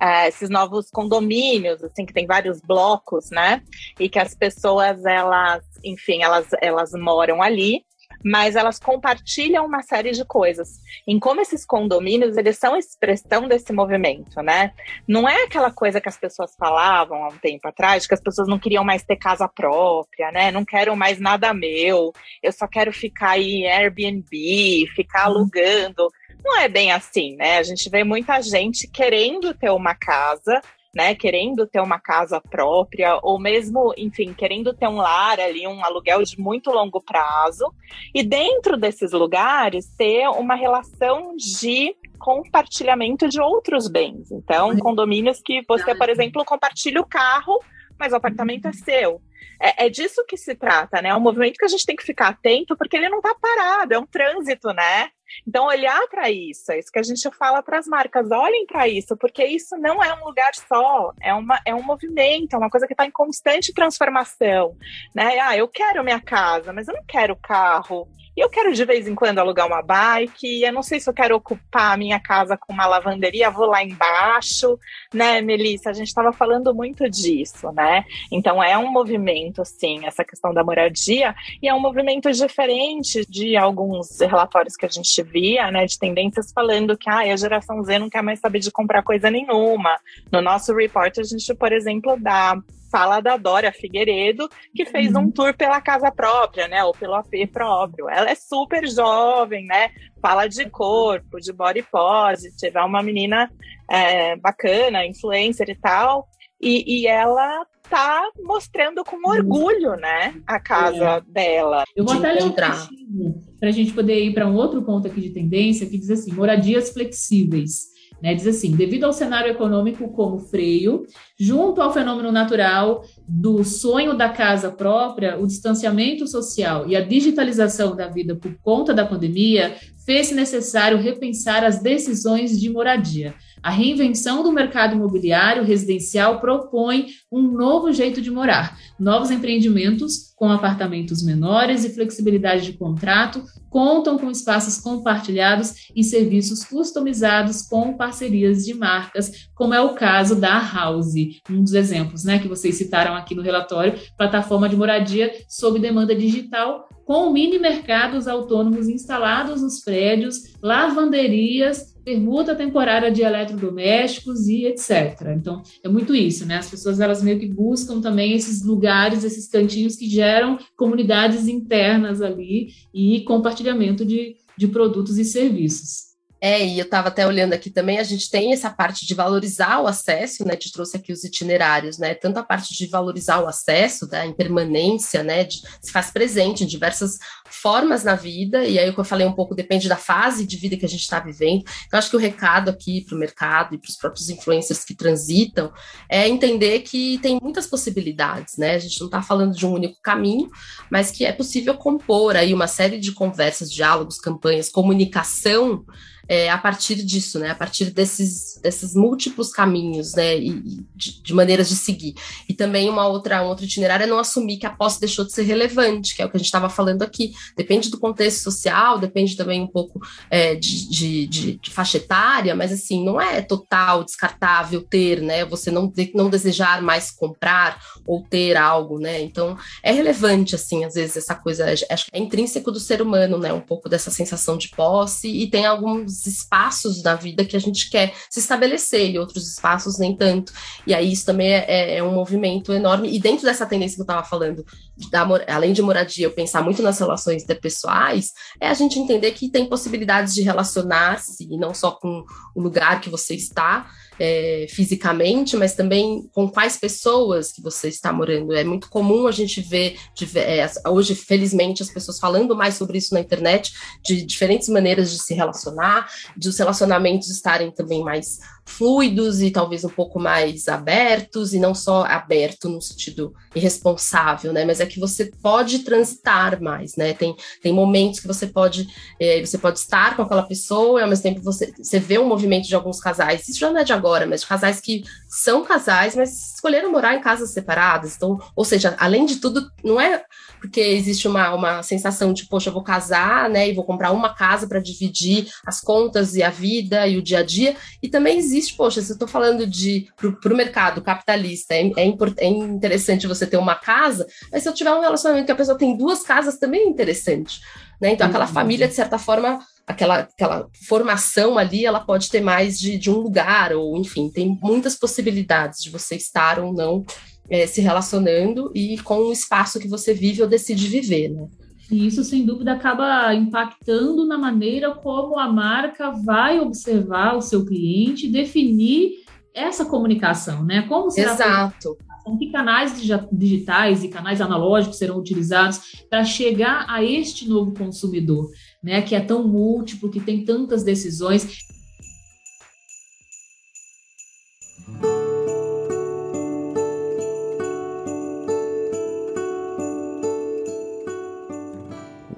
é, esses novos condomínios, assim, que tem vários blocos, né? E que as pessoas, elas, enfim, elas, elas moram ali, mas elas compartilham uma série de coisas. Em como esses condomínios, eles são expressão desse movimento, né? Não é aquela coisa que as pessoas falavam há um tempo atrás, que as pessoas não queriam mais ter casa própria, né? Não quero mais nada meu, eu só quero ficar em Airbnb, ficar uhum. alugando. Não é bem assim, né? A gente vê muita gente querendo ter uma casa, né, querendo ter uma casa própria, ou mesmo, enfim, querendo ter um lar ali, um aluguel de muito longo prazo, e dentro desses lugares ter uma relação de compartilhamento de outros bens. Então, condomínios que você, por exemplo, compartilha o carro, mas o apartamento é seu. É, é, disso que se trata, né? É um movimento que a gente tem que ficar atento, porque ele não está parado, é um trânsito, né? Então, olhar para isso, é isso que a gente fala para as marcas, olhem para isso, porque isso não é um lugar só, é, uma, é um movimento, é uma coisa que está em constante transformação. Né? Ah, eu quero minha casa, mas eu não quero carro. E eu quero de vez em quando alugar uma bike, eu não sei se eu quero ocupar a minha casa com uma lavanderia, vou lá embaixo, né, Melissa? A gente estava falando muito disso, né? Então é um movimento, sim, essa questão da moradia, e é um movimento diferente de alguns relatórios que a gente via, né, de tendências falando que ah, a geração Z não quer mais saber de comprar coisa nenhuma. No nosso report, a gente, por exemplo, dá fala da Dória Figueiredo, que fez uhum. um tour pela casa própria, né? Ou pelo AP próprio. Ela é super jovem, né? Fala de corpo, de body positive, é uma menina é, bacana, influencer e tal. E, e ela tá mostrando com uhum. orgulho, né, a casa é. dela. Eu vou até ler um para a gente poder ir para um outro ponto aqui de tendência que diz assim: moradias flexíveis. Né, diz assim: devido ao cenário econômico como freio, junto ao fenômeno natural do sonho da casa própria, o distanciamento social e a digitalização da vida por conta da pandemia fez necessário repensar as decisões de moradia. A reinvenção do mercado imobiliário residencial propõe um novo jeito de morar, novos empreendimentos com apartamentos menores e flexibilidade de contrato contam com espaços compartilhados e serviços customizados com parcerias de marcas, como é o caso da House, um dos exemplos, né, que vocês citaram aqui no relatório, plataforma de moradia sob demanda digital com mini mercados autônomos instalados nos prédios, lavanderias, permuta temporária de eletrodomésticos e etc. Então, é muito isso, né? As pessoas elas meio que buscam também esses lugares, esses cantinhos que geram comunidades internas ali e compartilhamento de, de produtos e serviços. É, e eu estava até olhando aqui também, a gente tem essa parte de valorizar o acesso, né? Te trouxe aqui os itinerários, né? Tanto a parte de valorizar o acesso, da impermanência, né? De, se faz presente em diversas formas na vida, e aí o que eu falei um pouco depende da fase de vida que a gente está vivendo. Então, acho que o recado aqui para o mercado e para os próprios influencers que transitam é entender que tem muitas possibilidades, né? A gente não está falando de um único caminho, mas que é possível compor aí uma série de conversas, diálogos, campanhas, comunicação é, a partir disso, né? A partir desses, desses múltiplos caminhos, né? E, de, de, maneiras de seguir. E também uma outra, um outro itinerário é não assumir que a posse deixou de ser relevante, que é o que a gente estava falando aqui. Depende do contexto social, depende também um pouco é, de, de, de, de, faixa etária, mas assim, não é total descartável ter, né? Você não, de, não desejar mais comprar ou ter algo, né? Então, é relevante, assim, às vezes, essa coisa, acho que é intrínseco do ser humano, né? Um pouco dessa sensação de posse, e tem alguns espaços da vida que a gente quer se estabelecer e outros espaços nem tanto. E aí isso também é, é, é um movimento enorme. E dentro dessa tendência que eu estava falando, da, além de moradia, eu pensar muito nas relações interpessoais, é a gente entender que tem possibilidades de relacionar-se, não só com o lugar que você está, é, fisicamente, mas também com quais pessoas que você está morando. É muito comum a gente ver, é, hoje, felizmente, as pessoas falando mais sobre isso na internet, de diferentes maneiras de se relacionar, de os relacionamentos estarem também mais fluidos e talvez um pouco mais abertos, e não só aberto no sentido irresponsável, né? Mas é que você pode transitar mais, né? Tem, tem momentos que você pode, é, você pode estar com aquela pessoa e ao mesmo tempo você, você vê um movimento de alguns casais, isso já não é de agora, mas de casais que são casais, mas escolheram morar em casas separadas. Então, ou seja, além de tudo, não é porque existe uma, uma sensação de, poxa, eu vou casar, né? E vou comprar uma casa para dividir as contas e a vida e o dia a dia, e também existe existe, poxa, se eu estou falando de para o mercado capitalista, é, é, é, interessante você ter uma casa, mas se eu tiver um relacionamento que a pessoa tem duas casas, também é interessante. Né? Então, aquela uhum. família, de certa forma, aquela, aquela formação ali, ela pode ter mais de, de um lugar, ou enfim, tem muitas possibilidades de você estar ou não é, se relacionando e com o espaço que você vive ou decide viver, né? E isso, sem dúvida, acaba impactando na maneira como a marca vai observar o seu cliente, definir essa comunicação, né? Como será Exato. Que canais digitais e canais analógicos serão utilizados para chegar a este novo consumidor, né? Que é tão múltiplo, que tem tantas decisões.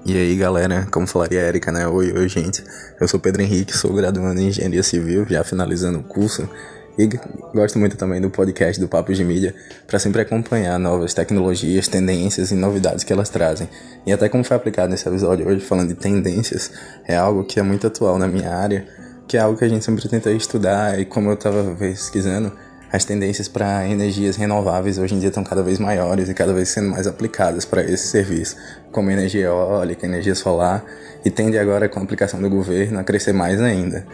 E aí galera, como falaria a Erika, né? Oi, oi gente. Eu sou Pedro Henrique, sou graduando em Engenharia Civil, já finalizando o curso. E gosto muito também do podcast do Papo de Mídia para sempre acompanhar novas tecnologias, tendências e novidades que elas trazem. E até como foi aplicado nesse episódio hoje, falando de tendências, é algo que é muito atual na minha área, que é algo que a gente sempre tenta estudar e como eu estava pesquisando, as tendências para energias renováveis hoje em dia estão cada vez maiores e cada vez sendo mais aplicadas para esse serviço, como energia eólica, energia solar, e tende agora, com a aplicação do governo, a crescer mais ainda.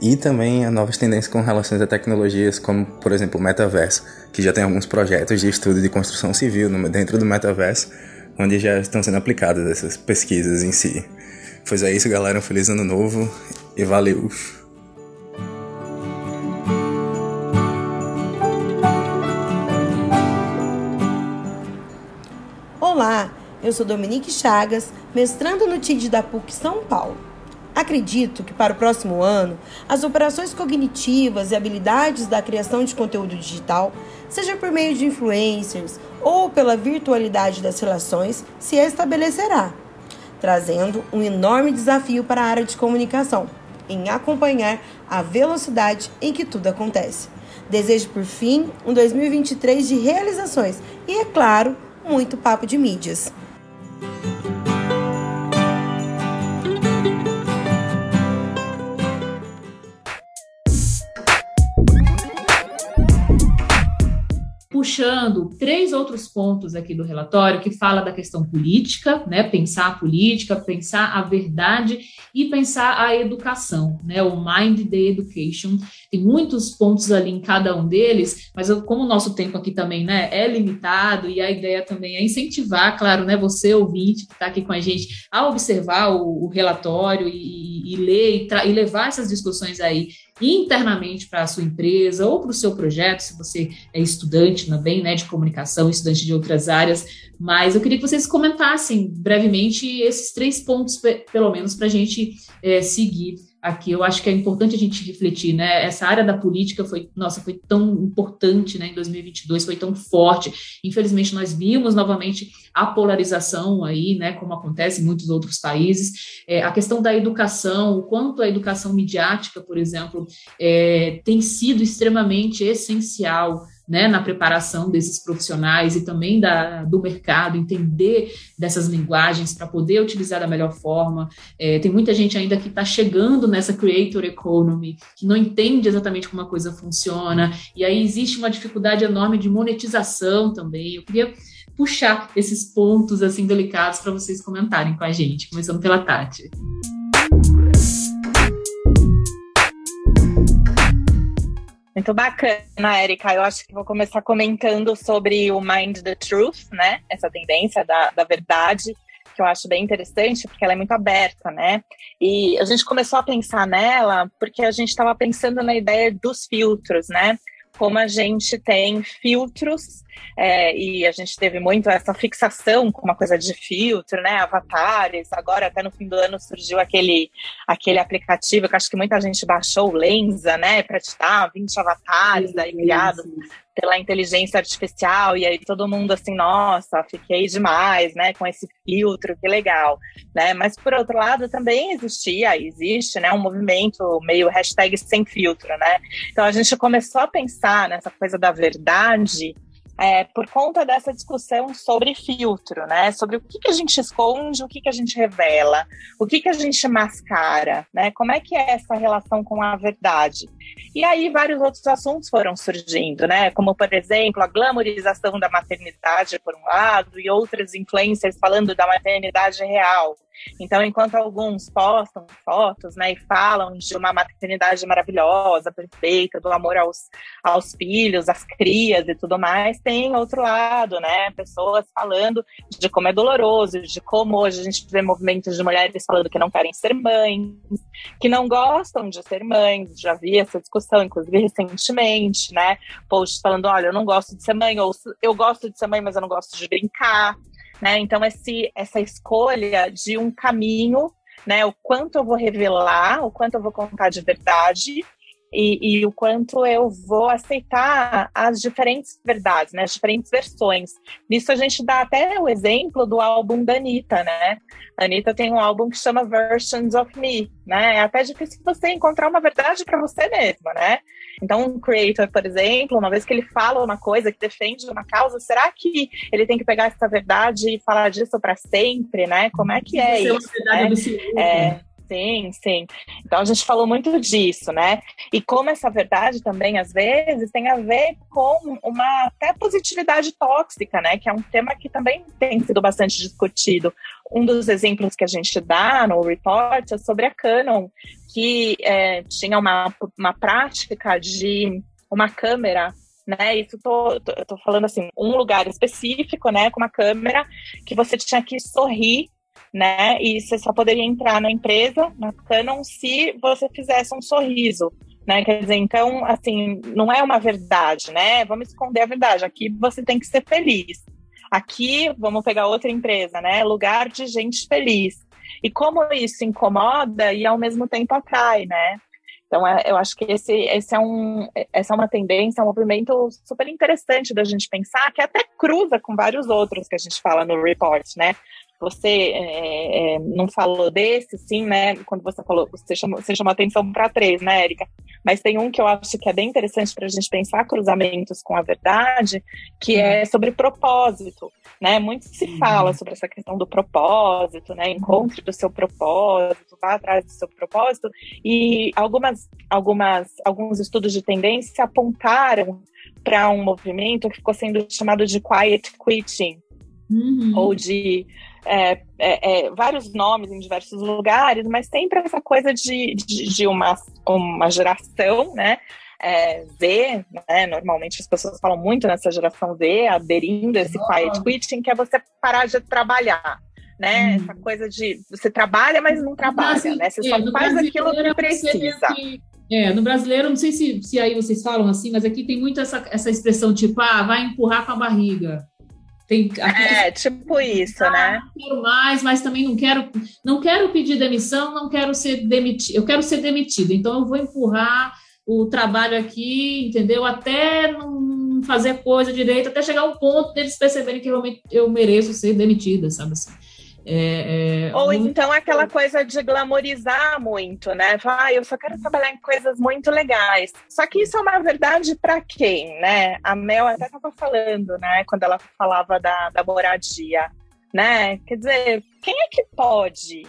E também novas tendências com relação a tecnologias como, por exemplo, o metaverso, que já tem alguns projetos de estudo de construção civil dentro do metaverso, onde já estão sendo aplicadas essas pesquisas em si. Pois é isso, galera. Um feliz ano novo e valeu! Eu sou Dominique Chagas, mestrando no TID da PUC São Paulo. Acredito que para o próximo ano, as operações cognitivas e habilidades da criação de conteúdo digital, seja por meio de influencers ou pela virtualidade das relações, se estabelecerá, trazendo um enorme desafio para a área de comunicação, em acompanhar a velocidade em que tudo acontece. Desejo, por fim, um 2023 de realizações e, é claro, muito papo de mídias. Puxando três outros pontos aqui do relatório que fala da questão política, né? Pensar a política, pensar a verdade e pensar a educação, né? O Mind the Education. Tem muitos pontos ali em cada um deles, mas eu, como o nosso tempo aqui também, né, é limitado e a ideia também é incentivar, claro, né, você ouvinte que está aqui com a gente a observar o, o relatório e, e ler e, e levar essas discussões aí internamente para a sua empresa ou para o seu projeto, se você é estudante também, né, de comunicação, estudante de outras áreas. Mas eu queria que vocês comentassem brevemente esses três pontos, pelo menos, para a gente é, seguir aqui. Eu acho que é importante a gente refletir, né? Essa área da política foi, nossa, foi tão importante, né? Em 2022 foi tão forte. Infelizmente nós vimos novamente a polarização aí, né? Como acontece em muitos outros países. É, a questão da educação, o quanto a educação midiática, por exemplo, é, tem sido extremamente essencial né, na preparação desses profissionais e também da, do mercado, entender dessas linguagens para poder utilizar da melhor forma. É, tem muita gente ainda que está chegando nessa creator economy, que não entende exatamente como a coisa funciona, e aí existe uma dificuldade enorme de monetização também. Eu queria puxar esses pontos assim delicados para vocês comentarem com a gente, começando pela Tati. Muito bacana, Erika. Eu acho que vou começar comentando sobre o Mind the Truth, né? Essa tendência da, da verdade, que eu acho bem interessante, porque ela é muito aberta, né? E a gente começou a pensar nela porque a gente estava pensando na ideia dos filtros, né? Como a gente tem filtros é, e a gente teve muito essa fixação com uma coisa de filtro, né? Avatares. Agora, até no fim do ano, surgiu aquele, aquele aplicativo que acho que muita gente baixou, o Lenza, né? Para te dar 20 avatares aí criados pela inteligência artificial. E aí todo mundo assim, nossa, fiquei demais, né? Com esse filtro, que legal. Né? Mas por outro lado, também existia, existe, né? Um movimento meio hashtag sem filtro, né? Então a gente começou a pensar nessa coisa da verdade é, por conta dessa discussão sobre filtro, né? Sobre o que, que a gente esconde, o que, que a gente revela, o que, que a gente mascara, né? Como é que é essa relação com a verdade? E aí vários outros assuntos foram surgindo, né? Como, por exemplo, a glamorização da maternidade, por um lado, e outras influencers falando da maternidade real. Então, enquanto alguns postam fotos, né, e falam de uma maternidade maravilhosa, perfeita, do amor aos, aos filhos, às crias e tudo mais, tem outro lado, né? Pessoas falando de como é doloroso, de como hoje a gente vê movimentos de mulheres falando que não querem ser mães, que não gostam de ser mães. Já vi essa discussão, inclusive recentemente, né? Posts falando: olha, eu não gosto de ser mãe, ou eu gosto de ser mãe, mas eu não gosto de brincar. Né? Então, esse, essa escolha de um caminho, né? o quanto eu vou revelar, o quanto eu vou contar de verdade, e, e, o quanto eu vou aceitar as diferentes verdades, né, as diferentes versões. Nisso a gente dá até o exemplo do álbum da Anitta, né? A Anitta tem um álbum que chama Versions of Me, né? É até difícil você encontrar uma verdade para você mesma, né? Então, um creator, por exemplo, uma vez que ele fala uma coisa, que defende uma causa, será que ele tem que pegar essa verdade e falar disso para sempre, né? Como é que é isso? Né? É, Sim, sim. Então a gente falou muito disso, né? E como essa verdade também, às vezes, tem a ver com uma até positividade tóxica, né? Que é um tema que também tem sido bastante discutido. Um dos exemplos que a gente dá no report é sobre a Canon, que é, tinha uma, uma prática de uma câmera né? Isso tô, tô, tô, falando assim, um lugar específico, né, com uma câmera que você tinha que sorrir né? E você só poderia entrar na empresa, na Canon, se você fizesse um sorriso. Né? Quer dizer, então, assim, não é uma verdade, né? Vamos esconder a verdade. Aqui você tem que ser feliz. Aqui, vamos pegar outra empresa, né? Lugar de gente feliz. E como isso incomoda e ao mesmo tempo atrai, né? Então, é, eu acho que esse, esse é um, essa é uma tendência, um movimento super interessante da gente pensar, que até cruza com vários outros que a gente fala no report, né? Você é, é, não falou desse, sim, né? Quando você falou, você chamou, você chamou atenção para três, né, Érica? Mas tem um que eu acho que é bem interessante para a gente pensar cruzamentos com a verdade, que é uhum. sobre propósito, né? Muito se uhum. fala sobre essa questão do propósito, né? Encontre o seu propósito, vá atrás do seu propósito. E algumas, algumas, alguns estudos de tendência apontaram para um movimento que ficou sendo chamado de quiet quitting, uhum. ou de é, é, é, vários nomes em diversos lugares, mas sempre essa coisa de, de, de uma, uma geração, né? É, Z, né? Normalmente as pessoas falam muito nessa geração Z, aderindo a esse quiet quitting, que é você parar de trabalhar. Né? Hum. Essa coisa de você trabalha, mas não trabalha, Brasil, né? Você só é, faz aquilo que precisa. Que, é, no brasileiro, não sei se, se aí vocês falam assim, mas aqui tem muito essa, essa expressão tipo, ah, vai empurrar com a barriga. Tem, é, tipo isso, ah, né? Não quero mais, mas também não quero, não quero pedir demissão, não quero ser demitido. Eu quero ser demitido, então eu vou empurrar o trabalho aqui, entendeu? Até não fazer coisa direito, até chegar ao ponto deles perceberem que realmente eu mereço ser demitida, sabe assim? É, é, Ou muito... então aquela coisa de glamorizar muito, né? Ah, eu só quero trabalhar em coisas muito legais. Só que isso é uma verdade para quem, né? A Mel até estava falando, né? Quando ela falava da, da moradia, né? Quer dizer, quem é que pode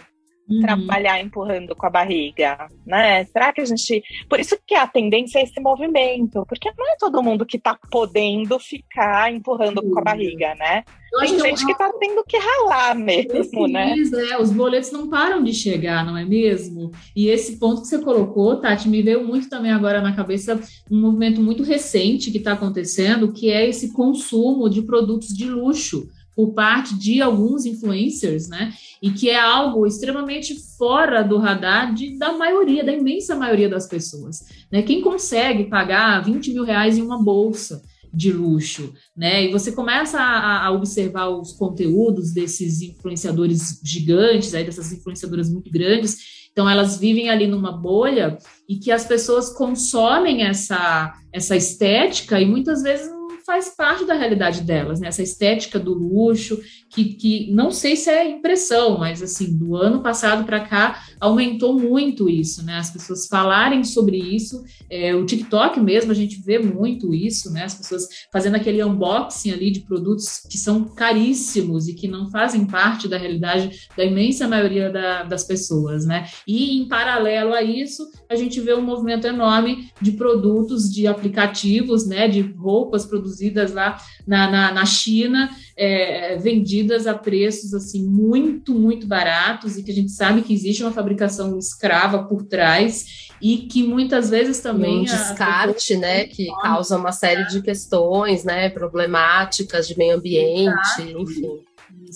uhum. trabalhar empurrando com a barriga, né? Será que a gente. Por isso que a tendência é esse movimento, porque não é todo mundo que está podendo ficar empurrando uhum. com a barriga, né? Tem gente que está tendo que ralar mesmo, né? É, os boletos não param de chegar, não é mesmo? E esse ponto que você colocou, Tati, me veio muito também agora na cabeça um movimento muito recente que está acontecendo, que é esse consumo de produtos de luxo por parte de alguns influencers, né? E que é algo extremamente fora do radar de, da maioria, da imensa maioria das pessoas. Né? Quem consegue pagar 20 mil reais em uma bolsa de luxo, né? E você começa a, a observar os conteúdos desses influenciadores gigantes, aí dessas influenciadoras muito grandes. Então elas vivem ali numa bolha e que as pessoas consomem essa essa estética e muitas vezes faz parte da realidade delas, né? Essa estética do luxo, que, que não sei se é impressão, mas assim, do ano passado para cá aumentou muito isso, né? As pessoas falarem sobre isso, é, o TikTok mesmo, a gente vê muito isso, né? As pessoas fazendo aquele unboxing ali de produtos que são caríssimos e que não fazem parte da realidade da imensa maioria da, das pessoas, né? E em paralelo a isso, a gente vê um movimento enorme de produtos, de aplicativos, né? De roupas produzidas lá na, na, na China, é, vendidas a preços assim muito, muito baratos e que a gente sabe que existe uma fabricação escrava por trás e que muitas vezes também um descarte, né, que causa uma série de questões, né, problemáticas de meio ambiente, Exato. enfim.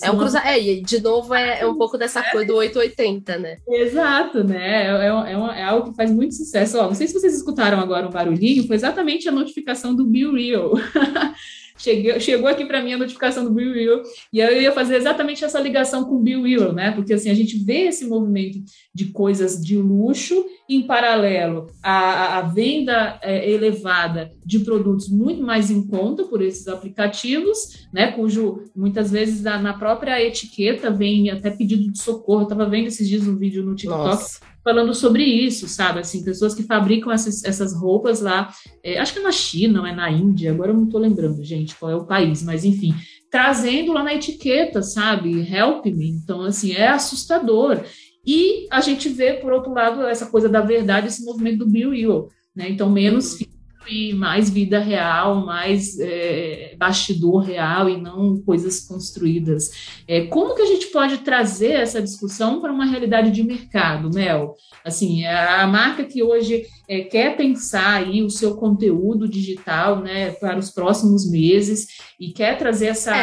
É um cruza... É, e de novo é, é um pouco dessa coisa do 880, né? Exato, né? É, é, é, é, algo que faz muito sucesso. Ó, não sei se vocês escutaram agora um barulhinho, foi exatamente a notificação do Be Real. Chegou aqui para mim a notificação do Bill Will, e eu ia fazer exatamente essa ligação com o Bill Will, né? Porque assim, a gente vê esse movimento de coisas de luxo, em paralelo à, à venda é, elevada de produtos muito mais em conta por esses aplicativos, né? Cujo muitas vezes na, na própria etiqueta vem até pedido de socorro. Eu estava vendo esses dias um vídeo no TikTok. Nossa falando sobre isso, sabe? Assim, pessoas que fabricam essas, essas roupas lá, é, acho que é na China ou é na Índia, agora eu não estou lembrando, gente, qual é o país, mas enfim, trazendo lá na etiqueta, sabe? Help me. Então, assim, é assustador. E a gente vê, por outro lado, essa coisa da verdade, esse movimento do Bill né? Então, menos e mais vida real, mais é, bastidor real e não coisas construídas. É, como que a gente pode trazer essa discussão para uma realidade de mercado, Mel? Assim, a marca que hoje é, quer pensar aí o seu conteúdo digital, né, para os próximos meses e quer trazer essa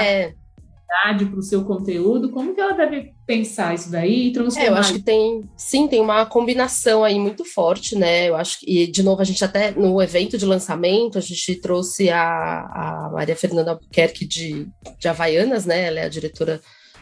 é para o seu conteúdo, como que ela deve pensar isso daí e transformar? É, eu acho que tem, sim, tem uma combinação aí muito forte, né? Eu acho que, e de novo, a gente até no evento de lançamento, a gente trouxe a, a Maria Fernanda Albuquerque de, de Havaianas, né? Ela é a diretora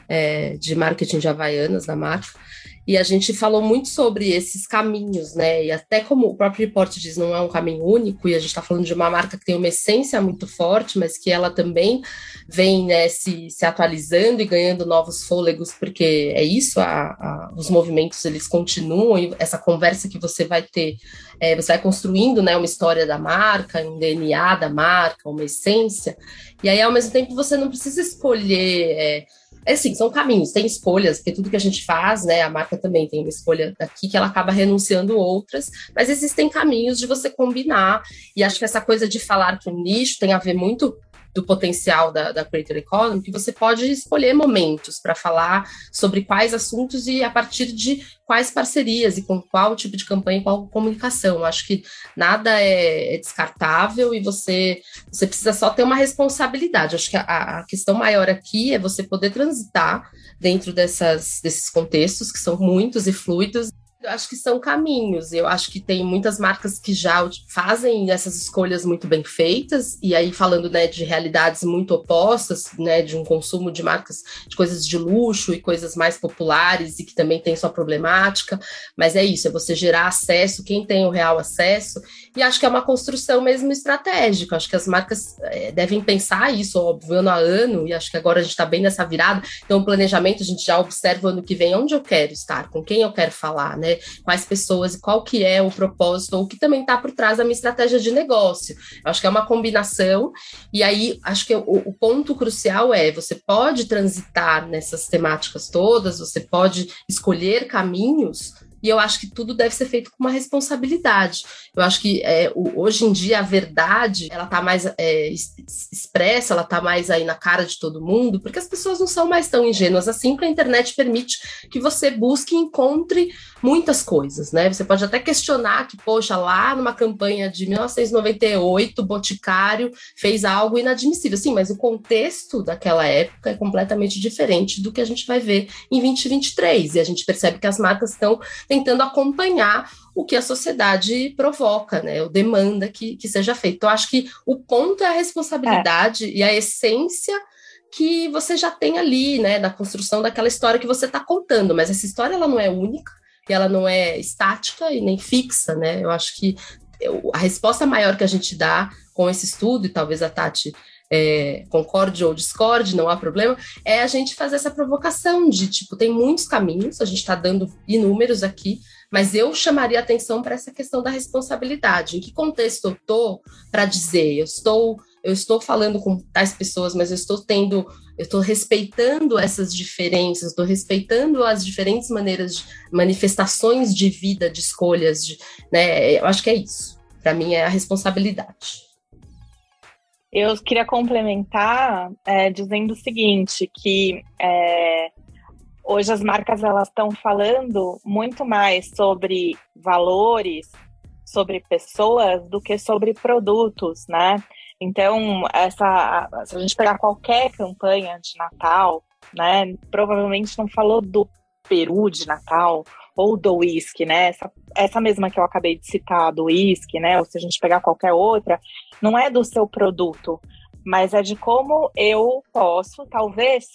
é, de marketing de Havaianas da marca. E a gente falou muito sobre esses caminhos, né? E até como o próprio reporte diz, não é um caminho único, e a gente está falando de uma marca que tem uma essência muito forte, mas que ela também vem né, se, se atualizando e ganhando novos fôlegos, porque é isso, a, a, os movimentos eles continuam, e essa conversa que você vai ter, é, você vai construindo né, uma história da marca, um DNA da marca, uma essência, e aí ao mesmo tempo você não precisa escolher. É, assim, são caminhos, tem escolhas, porque tudo que a gente faz, né, a marca também tem uma escolha daqui que ela acaba renunciando outras, mas existem caminhos de você combinar, e acho que essa coisa de falar que um nicho tem a ver muito do potencial da, da Creator Economy, que você pode escolher momentos para falar sobre quais assuntos e a partir de quais parcerias e com qual tipo de campanha e qual comunicação. Acho que nada é, é descartável e você, você precisa só ter uma responsabilidade. Acho que a, a questão maior aqui é você poder transitar dentro dessas, desses contextos, que são muitos e fluidos, eu acho que são caminhos. Eu acho que tem muitas marcas que já fazem essas escolhas muito bem feitas, e aí falando né, de realidades muito opostas, né, de um consumo de marcas de coisas de luxo e coisas mais populares e que também tem sua problemática, mas é isso, é você gerar acesso, quem tem o real acesso, e acho que é uma construção mesmo estratégica. Acho que as marcas é, devem pensar isso, óbvio, ano a ano, e acho que agora a gente está bem nessa virada. Então, o planejamento a gente já observa ano que vem onde eu quero estar, com quem eu quero falar, né? Quais pessoas e qual que é o propósito, ou o que também está por trás da minha estratégia de negócio. Eu acho que é uma combinação, e aí acho que o, o ponto crucial é você pode transitar nessas temáticas todas, você pode escolher caminhos e eu acho que tudo deve ser feito com uma responsabilidade. Eu acho que é, hoje em dia a verdade ela está mais é, expressa, ela está mais aí na cara de todo mundo, porque as pessoas não são mais tão ingênuas assim, que a internet permite que você busque e encontre muitas coisas, né? Você pode até questionar que, poxa, lá numa campanha de 1998, o Boticário fez algo inadmissível. Sim, mas o contexto daquela época é completamente diferente do que a gente vai ver em 2023. E a gente percebe que as marcas estão tentando acompanhar o que a sociedade provoca, né? O demanda que, que seja feito. Então, acho que o ponto é a responsabilidade é. e a essência que você já tem ali, né, da construção daquela história que você está contando, mas essa história ela não é única, e ela não é estática e nem fixa, né? Eu acho que a resposta maior que a gente dá com esse estudo, e talvez a Tati é, concorde ou discorde, não há problema, é a gente fazer essa provocação de tipo, tem muitos caminhos, a gente está dando inúmeros aqui, mas eu chamaria atenção para essa questão da responsabilidade. Em que contexto eu estou para dizer, eu estou, eu estou falando com tais pessoas, mas eu estou tendo, eu estou respeitando essas diferenças, estou respeitando as diferentes maneiras de manifestações de vida, de escolhas, de, né? Eu acho que é isso. Para mim é a responsabilidade. Eu queria complementar é, dizendo o seguinte, que é, hoje as marcas elas estão falando muito mais sobre valores, sobre pessoas do que sobre produtos, né? Então, essa, se a gente pegar qualquer campanha de Natal, né, provavelmente não falou do peru de Natal ou do uísque, né? Essa, essa mesma que eu acabei de citar, do uísque, né? Ou se a gente pegar qualquer outra, não é do seu produto, mas é de como eu posso, talvez,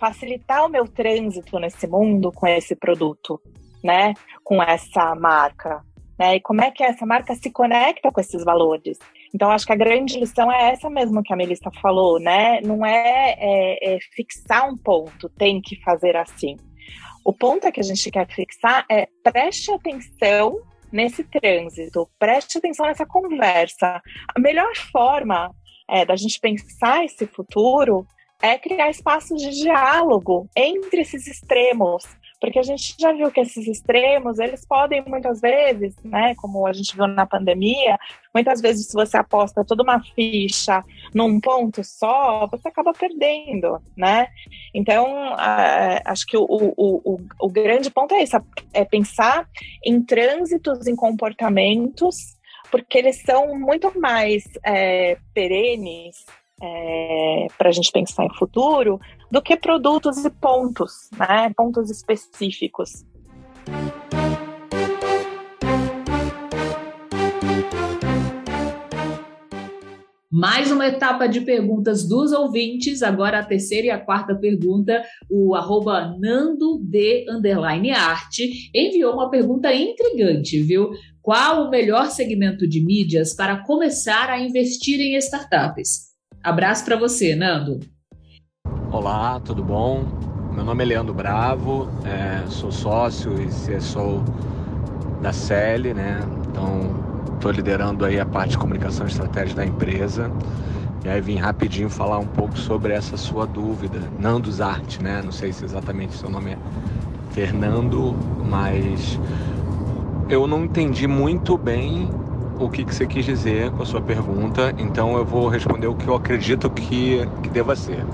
facilitar o meu trânsito nesse mundo com esse produto, né? Com essa marca, né? E como é que essa marca se conecta com esses valores? Então, acho que a grande lição é essa mesmo que a Melissa falou, né? Não é, é, é fixar um ponto, tem que fazer assim. O ponto que a gente quer fixar é preste atenção nesse trânsito, preste atenção nessa conversa. A melhor forma é, da gente pensar esse futuro é criar espaços de diálogo entre esses extremos, porque a gente já viu que esses extremos, eles podem muitas vezes, né, como a gente viu na pandemia, muitas vezes se você aposta toda uma ficha num ponto só, você acaba perdendo, né? Então, acho que o, o, o, o grande ponto é isso, é pensar em trânsitos, em comportamentos, porque eles são muito mais é, perenes é, para a gente pensar em futuro do que produtos e pontos, né? Pontos específicos. Mais uma etapa de perguntas dos ouvintes, agora a terceira e a quarta pergunta, o arroba Nando de underline arte enviou uma pergunta intrigante, viu? Qual o melhor segmento de mídias para começar a investir em startups? Abraço para você, Nando. Olá, tudo bom? Meu nome é Leandro Bravo, é, sou sócio e CSO da CEL, né? Então, estou liderando aí a parte de comunicação e estratégia da empresa. E aí vim rapidinho falar um pouco sobre essa sua dúvida. Nando Zart, né? Não sei se exatamente seu nome é Fernando, mas eu não entendi muito bem o que, que você quis dizer com a sua pergunta, então eu vou responder o que eu acredito que, que deva ser.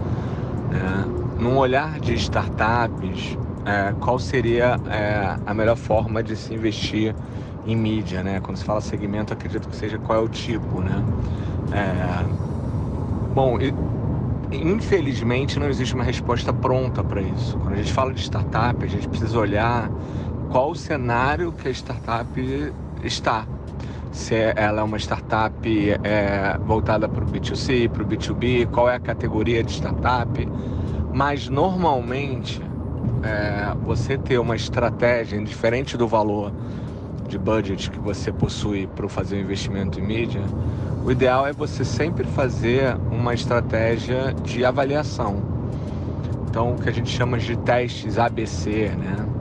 É, num olhar de startups, é, qual seria é, a melhor forma de se investir em mídia? Né? Quando se fala segmento, acredito que seja qual é o tipo. Né? É, bom, infelizmente não existe uma resposta pronta para isso. Quando a gente fala de startup, a gente precisa olhar qual o cenário que a startup está se ela é uma startup é, voltada para o B2C, para o B2B, qual é a categoria de startup. Mas normalmente é, você ter uma estratégia diferente do valor de budget que você possui para fazer um investimento em mídia, o ideal é você sempre fazer uma estratégia de avaliação. Então, o que a gente chama de testes ABC, né?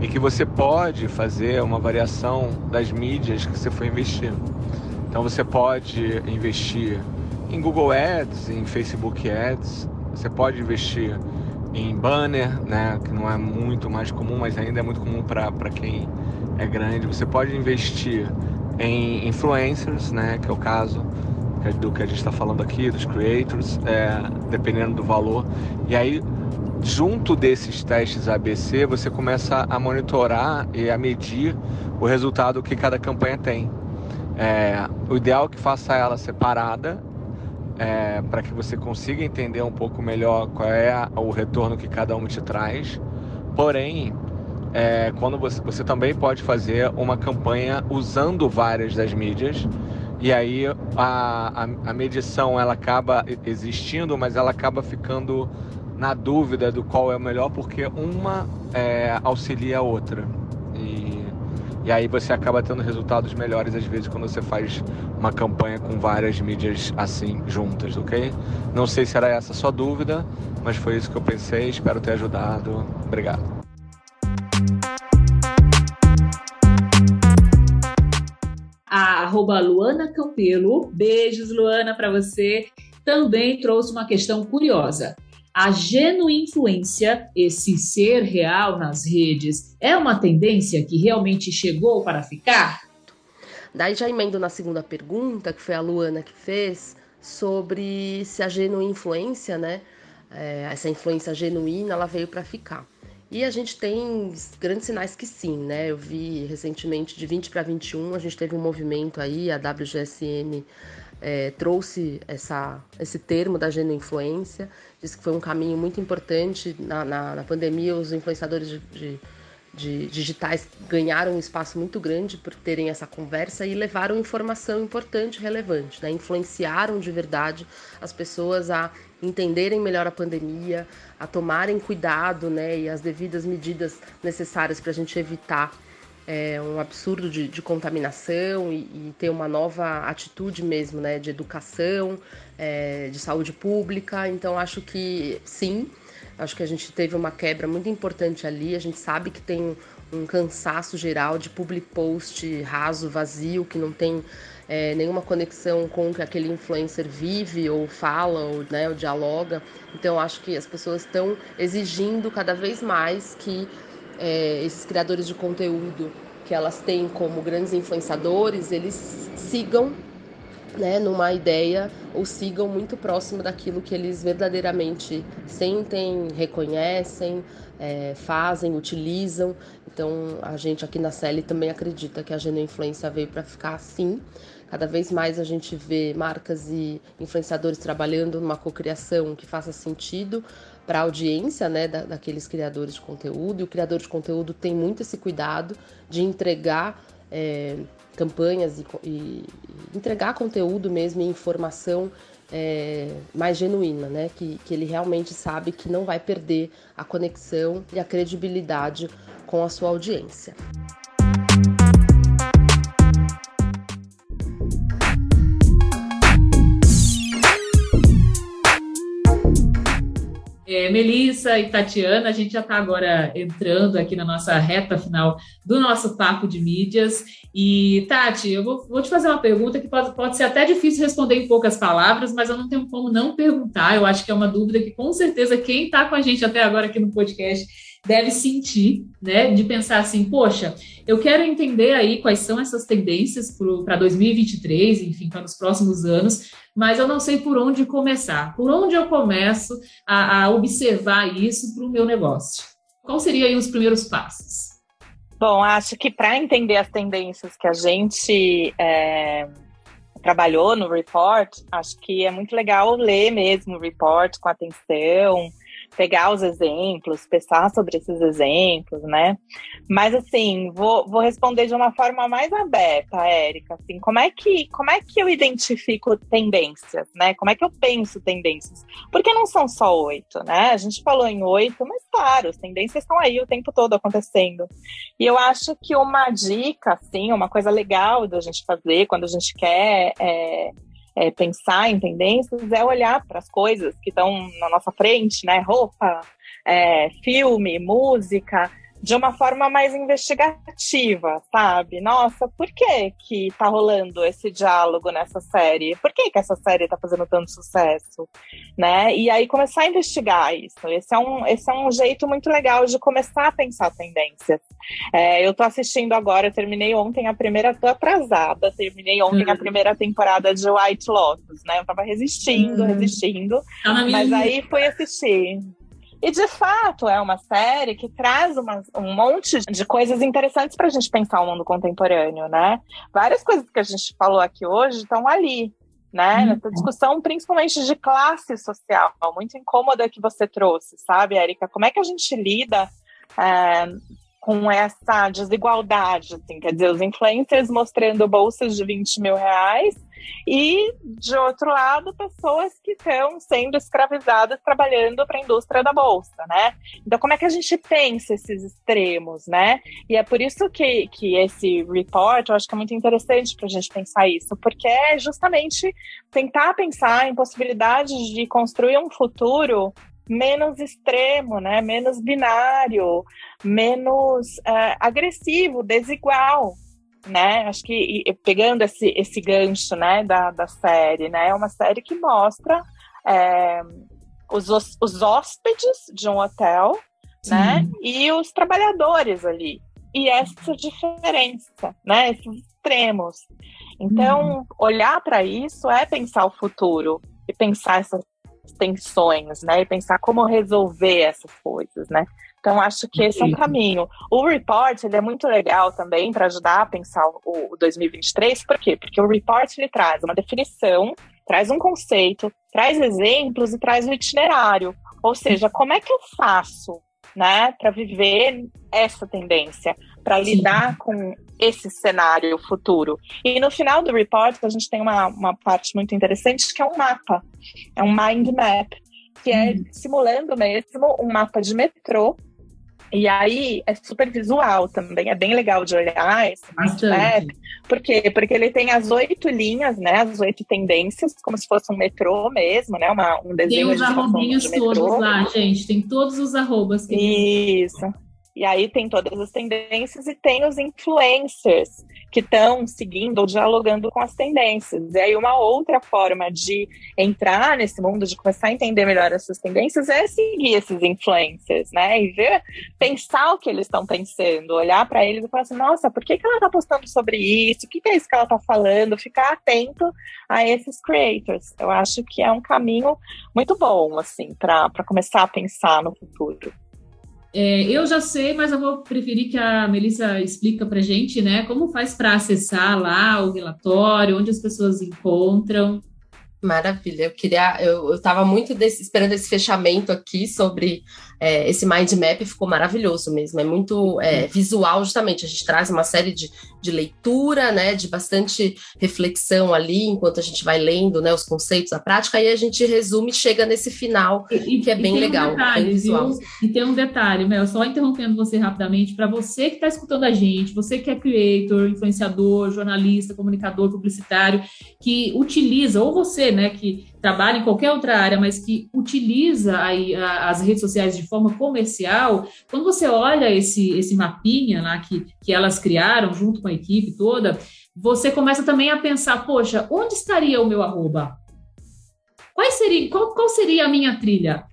E que você pode fazer uma variação das mídias que você for investir. Então você pode investir em Google Ads, em Facebook Ads, você pode investir em banner, né, que não é muito mais comum, mas ainda é muito comum para quem é grande. Você pode investir em influencers, né, que é o caso do que a gente está falando aqui, dos creators, é, dependendo do valor. E aí junto desses testes ABC, você começa a monitorar e a medir o resultado que cada campanha tem. É, o ideal é que faça ela separada, é, para que você consiga entender um pouco melhor qual é o retorno que cada uma te traz. Porém, é, quando você, você também pode fazer uma campanha usando várias das mídias e aí a, a, a medição ela acaba existindo, mas ela acaba ficando na dúvida do qual é o melhor, porque uma é, auxilia a outra. E, E aí você acaba tendo resultados melhores às vezes quando você faz uma campanha com várias mídias assim juntas, ok? Não sei se era essa a sua dúvida, mas foi isso que eu pensei. Espero ter ajudado. Obrigado. A arroba Luana Campelo, beijos Luana para você, também trouxe uma questão curiosa. A genuinfluência, esse ser real nas redes, é uma tendência que realmente chegou para ficar? Daí já emendo na segunda pergunta, que foi a Luana que fez, sobre se a genuinfluência, né, é, essa influência genuína, ela veio para ficar. E a gente tem grandes sinais que sim, né? Eu vi recentemente de 20 para 21, a gente teve um movimento aí, a WGSN é, trouxe essa, esse termo da genuinfluência, disse que foi um caminho muito importante na, na, na pandemia, os influenciadores de, de, de, digitais ganharam um espaço muito grande por terem essa conversa e levaram informação importante, relevante, né? influenciaram de verdade as pessoas a entenderem melhor a pandemia, a tomarem cuidado né? e as devidas medidas necessárias para a gente evitar é, um absurdo de, de contaminação e, e, ter uma nova atitude mesmo, né, de educação, é, de saúde pública. Então acho que sim, acho que a gente teve uma quebra muito importante ali. A gente sabe que tem um cansaço geral de public post raso, vazio, que não tem é, nenhuma conexão com o que aquele influencer vive ou fala ou, né, ou dialoga. Então acho que as pessoas estão exigindo cada vez mais que é, esses criadores de conteúdo que elas têm como grandes influenciadores, eles sigam né, numa ideia ou sigam muito próximo daquilo que eles verdadeiramente sentem, reconhecem, é, fazem, utilizam. Então, a gente aqui na CL também acredita que a Influência veio para ficar assim. Cada vez mais a gente vê marcas e influenciadores trabalhando numa cocriação que faça sentido para a audiência né, da, daqueles criadores de conteúdo. E o criador de conteúdo tem muito esse cuidado de entregar é, campanhas e, e, entregar conteúdo mesmo e informação é, mais genuína, né? Que, que ele realmente sabe que não vai perder a conexão e a credibilidade com a sua audiência. É, Melissa e Tatiana, a gente já está agora entrando aqui na nossa reta final do nosso papo de mídias. E, Tati, eu vou, vou te fazer uma pergunta que pode, pode ser até difícil responder em poucas palavras, mas eu não tenho como não perguntar. Eu acho que é uma dúvida que, com certeza, quem está com a gente até agora aqui no podcast deve sentir, né? De pensar assim, poxa, eu quero entender aí quais são essas tendências para 2023, enfim, para os próximos anos, mas eu não sei por onde começar. Por onde eu começo a, a observar isso para o meu negócio? Quais seriam os primeiros passos? Bom, acho que para entender as tendências que a gente é, trabalhou no report, acho que é muito legal ler mesmo o report com atenção, pegar os exemplos, pensar sobre esses exemplos, né? Mas assim, vou, vou responder de uma forma mais aberta, Érica. Assim, como é que como é que eu identifico tendências, né? Como é que eu penso tendências? Porque não são só oito, né? A gente falou em oito, mas claro, as tendências estão aí o tempo todo acontecendo. E eu acho que uma dica, assim, uma coisa legal da gente fazer quando a gente quer é, é, pensar em tendências é olhar para as coisas que estão na nossa frente, né? Roupa, é, filme, música, de uma forma mais investigativa, sabe? Nossa, por que que tá rolando esse diálogo nessa série? Por que que essa série tá fazendo tanto sucesso, né? E aí começar a investigar isso. Esse é um, esse é um jeito muito legal de começar a pensar tendências. É, eu tô assistindo agora, eu terminei ontem a primeira, tô atrasada, terminei ontem uhum. a primeira temporada de White Lotus, né? Eu tava resistindo, uhum. resistindo, tá mas aí fui assistir. E de fato é uma série que traz uma, um monte de coisas interessantes para a gente pensar o mundo contemporâneo, né? Várias coisas que a gente falou aqui hoje estão ali, né? Uhum. Nessa discussão, principalmente de classe social, muito incômoda que você trouxe, sabe, Érica? Como é que a gente lida é, com essa desigualdade? Assim? Quer dizer, os influencers mostrando bolsas de 20 mil reais E, de outro lado, pessoas que estão sendo escravizadas trabalhando para a indústria da bolsa, né? Então, como é que a gente pensa esses extremos, né? E é por isso que, que esse report, eu acho que é muito interessante para a gente pensar isso, porque é justamente tentar pensar em possibilidades de construir um futuro menos extremo, né? menos binário, menos é, agressivo, desigual. Né? Acho que e, pegando esse, esse gancho né, da, da série, né? é uma série que mostra é, os, os hóspedes de um hotel né? e os trabalhadores ali. E essa diferença, né? esses extremos. Então, uhum. olhar para isso é pensar o futuro e pensar essas tensões, né? E pensar como resolver essas coisas, né? Então, acho que esse é um caminho. O report ele é muito legal também para ajudar a pensar o 2023. Por quê? Porque o report ele traz uma definição, traz um conceito, traz exemplos e traz o um itinerário. Ou seja, como é que eu faço né, para viver essa tendência, para lidar com esse cenário futuro. E no final do report, a gente tem uma, uma parte muito interessante que é um mapa, é um mind map, que é hum. simulando mesmo um mapa de metrô e aí é super visual também, é bem legal de olhar esse map. Por quê? Porque ele tem as oito linhas, né? As oito tendências, como se fosse um metrô mesmo, né? Uma, um desenho Tem os arrobinhos de todos lá, gente. Tem todos os arrobas que Isso. E aí tem todas as tendências e tem os influencers que estão seguindo ou dialogando com as tendências. E aí uma outra forma de entrar nesse mundo, de começar a entender melhor essas tendências, é seguir esses influencers, né? E ver, pensar o que eles estão pensando, olhar para eles e falar assim, nossa, por que, que ela está postando sobre isso? O que, que é isso que ela está falando? Ficar atento a esses creators. Eu acho que é um caminho muito bom, assim, para começar a pensar no futuro. É, eu já sei, mas eu vou preferir que a Melissa explica para gente, né? Como faz para acessar lá o relatório, onde as pessoas encontram. Maravilha, eu queria, eu estava muito desse, esperando esse fechamento aqui sobre é, esse mind map, ficou maravilhoso mesmo, é muito é, uhum. visual, justamente, a gente traz uma série de, de leitura, né, de bastante reflexão ali, enquanto a gente vai lendo, né, os conceitos, a prática, e a gente resume e chega nesse final, e, que é bem legal, um detalhe, bem visual. Viu? E tem um detalhe, Mel, só interrompendo você rapidamente, para você que está escutando a gente, você que é creator, influenciador, jornalista, comunicador, publicitário, que utiliza, ou você, né, que trabalha em qualquer outra área, mas que utiliza aí as redes sociais de forma comercial, quando você olha esse, esse mapinha lá que, que elas criaram junto com a equipe toda, você começa também a pensar, poxa, onde estaria o meu arroba? Qual seria, qual, qual seria a minha trilha?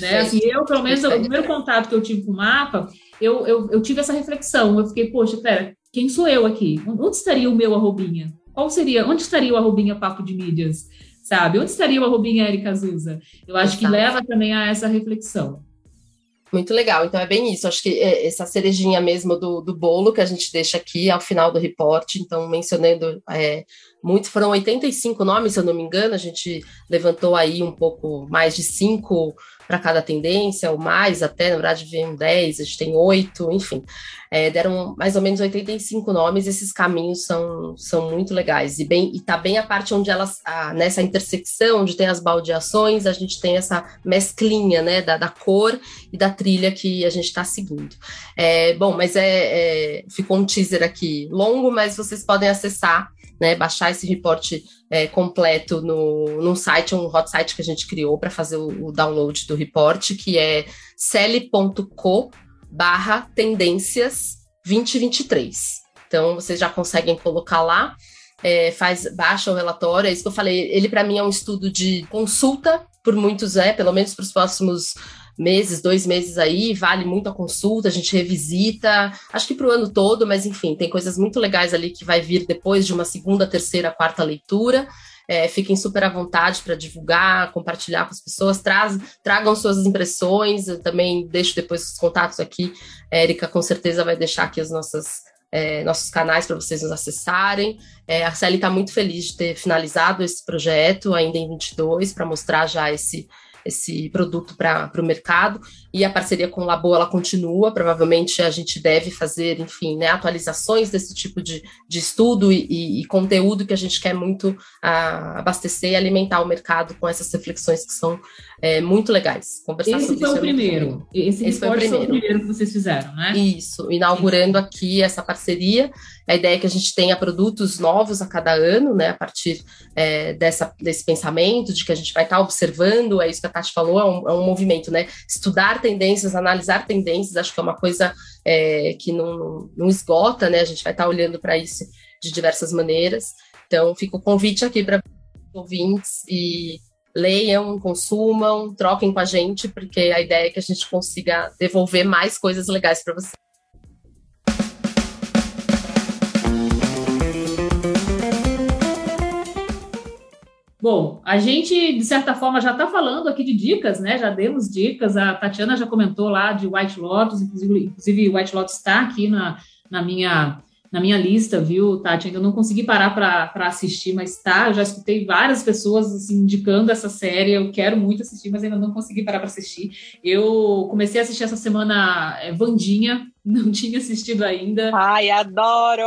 Né? Assim, eu, pelo menos, o primeiro contato que eu tive com o mapa, eu, eu, eu tive essa reflexão. Eu fiquei, poxa, pera, quem sou eu aqui? Onde estaria o meu arrobinha? Qual seria, onde estaria o arrobinha Papo de Mídias? Sabe? Onde estaria o arrobinha Erika Azusa? Eu acho que leva também a essa reflexão. Muito legal, então é bem isso. Acho que é essa cerejinha mesmo do, do bolo que a gente deixa aqui ao final do reporte. Então, mencionando é, muito, foram 85 nomes, se eu não me engano, a gente levantou aí um pouco mais de cinco para cada tendência, ou mais até, na verdade, vem 10, a gente tem oito, enfim. É, deram mais ou menos 85 nomes, esses caminhos são, são muito legais. E bem e tá bem a parte onde elas, a, nessa intersecção, onde tem as baldeações, a gente tem essa mesclinha né, da, da cor e da trilha que a gente está seguindo. É, bom, mas é, é, ficou um teaser aqui longo, mas vocês podem acessar né, baixar esse reporte é, completo no, num site, um hot site que a gente criou para fazer o, o, download do reporte, que é cele.co barra tendências 2023. Então, vocês já conseguem colocar lá, é, faz, baixa o relatório, é isso que eu falei, ele para mim é um estudo de consulta, por muitos é, pelo menos para os próximos meses, dois meses aí, vale muito a consulta, a gente revisita, acho que para o ano todo, mas enfim, tem coisas muito legais ali que vai vir depois de uma segunda, terceira, quarta leitura. É, fiquem super à vontade para divulgar, compartilhar com as pessoas, traz, tragam suas impressões, eu também deixo depois os contatos aqui. Érica com certeza vai deixar aqui as nossas é, nossos canais para vocês nos acessarem. É, a Celi está muito feliz de ter finalizado esse projeto ainda em 22 para mostrar já esse esse produto para o mercado. E a parceria com o Labo ela continua. Provavelmente a gente deve fazer, enfim, né, atualizações desse tipo de, de estudo e, e, e conteúdo que a gente quer muito uh, abastecer e alimentar o mercado com essas reflexões que são é, muito legais. Conversar Esse foi o é primeiro. Esse, Esse foi o primeiro. o primeiro que vocês fizeram, né? Isso, inaugurando aqui essa parceria. A ideia é que a gente tenha produtos novos a cada ano, né? A partir é, dessa, desse pensamento de que a gente vai estar observando, é isso que a Tati falou, é um, é um movimento, né? Estudar tendências, analisar tendências, acho que é uma coisa é, que não, não esgota, né? A gente vai estar olhando para isso de diversas maneiras. Então, fica o convite aqui para ouvintes e leiam, consumam, troquem com a gente, porque a ideia é que a gente consiga devolver mais coisas legais para vocês. Bom, a gente, de certa forma, já está falando aqui de dicas, né? Já demos dicas, a Tatiana já comentou lá de White Lotus, inclusive, inclusive White Lotus está aqui na, na minha na minha lista, viu, Tati? Ainda não consegui parar para assistir, mas tá. Eu já escutei várias pessoas assim, indicando essa série. Eu quero muito assistir, mas ainda não consegui parar para assistir. Eu comecei a assistir essa semana é, Vandinha, não tinha assistido ainda. Ai, adoro!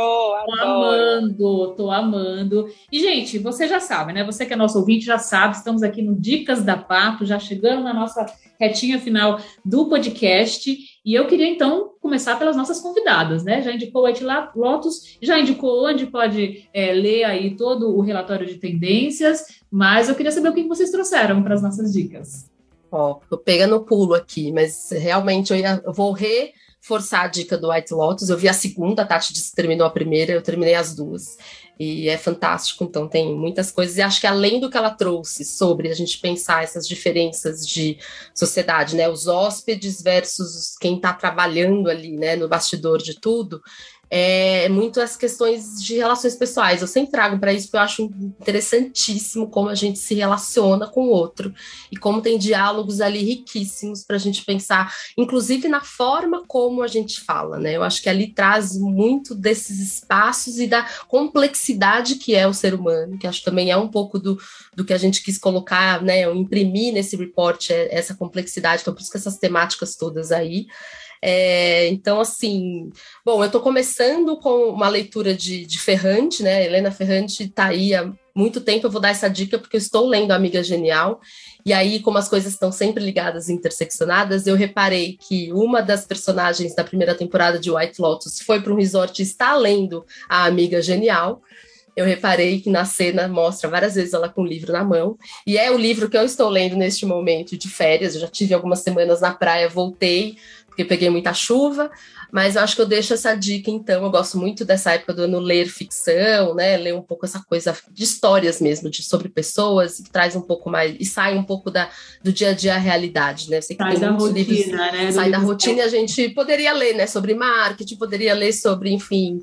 Tô amando, tô amando. E, gente, você já sabe, né? Você que é nosso ouvinte já sabe, estamos aqui no Dicas da Papo, já chegando na nossa retinha final do podcast. E eu queria, então, começar pelas nossas convidadas, né? Já indicou o White Lotus, já indicou onde pode é, ler aí todo o relatório de tendências, mas eu queria saber o que vocês trouxeram para as nossas dicas. Ó, tô pegando o pulo aqui, mas realmente eu, ia, eu vou re forçar a dica do White Lotus. Eu vi a segunda, a Tati disse que terminou a primeira, eu terminei as duas. E é fantástico, então tem muitas coisas. E acho que além do que ela trouxe sobre a gente pensar essas diferenças de sociedade, né? Os hóspedes versus quem está trabalhando ali, né, no bastidor de tudo, é muito as questões de relações pessoais. Eu sempre trago para isso porque eu acho interessantíssimo como a gente se relaciona com o outro e como tem diálogos ali riquíssimos para a gente pensar, inclusive na forma como a gente fala, né? Eu acho que ali traz muito desses espaços e da complexidade que é o ser humano, que acho que também é um pouco do, do que a gente quis colocar, né? Imprimir nesse report é essa complexidade, então por isso que essas temáticas todas aí. É, então, assim, bom, eu estou começando com uma leitura de, de Ferrante, né? Helena Ferrante está aí há muito tempo, eu vou dar essa dica porque eu estou lendo Amiga Genial, e aí, como as coisas estão sempre ligadas e interseccionadas, eu reparei que uma das personagens da primeira temporada de White Lotus foi para um resort e está lendo a Amiga Genial eu reparei que na cena mostra várias vezes ela com o livro na mão, e é o livro que eu estou lendo neste momento de férias. Eu já tive algumas semanas na praia, voltei, porque peguei muita chuva, mas eu acho que eu deixo essa dica, então. Eu gosto muito dessa época do ano ler ficção, né? Ler um pouco essa coisa de histórias mesmo, de sobre pessoas, que traz um pouco mais e sai um pouco da, do dia a dia à realidade, né? Sei que sai tem da rotina, livros, né? Sai da rotina e a gente poderia ler, né? Sobre marketing, poderia ler sobre, enfim,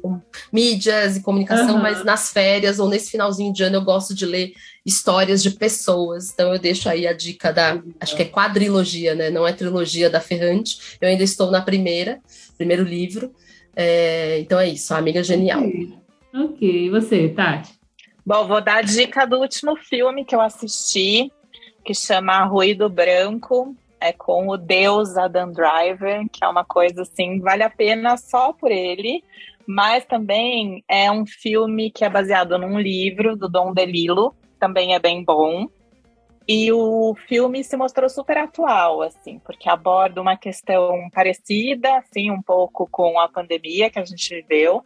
mídias e comunicação, uhum. mas nas férias ou nesse finalzinho de ano eu gosto de ler histórias de pessoas. Então eu deixo aí a dica da, acho que é quadrilogia, né? Não é trilogia da Ferrante. Eu ainda estou na primeira, primeiro livro. É, então é isso, amiga genial. Ok, okay. e você, Tati? Bom, vou dar a dica do último filme que eu assisti, que chama Ruído Branco. É com o Deus Adam Driver, que é uma coisa assim, vale a pena só por ele, mas também é um filme que é baseado num livro do Dom DeLillo, também é bem bom. E o filme se mostrou super atual, assim, porque aborda uma questão parecida, assim, um pouco com a pandemia que a gente viveu.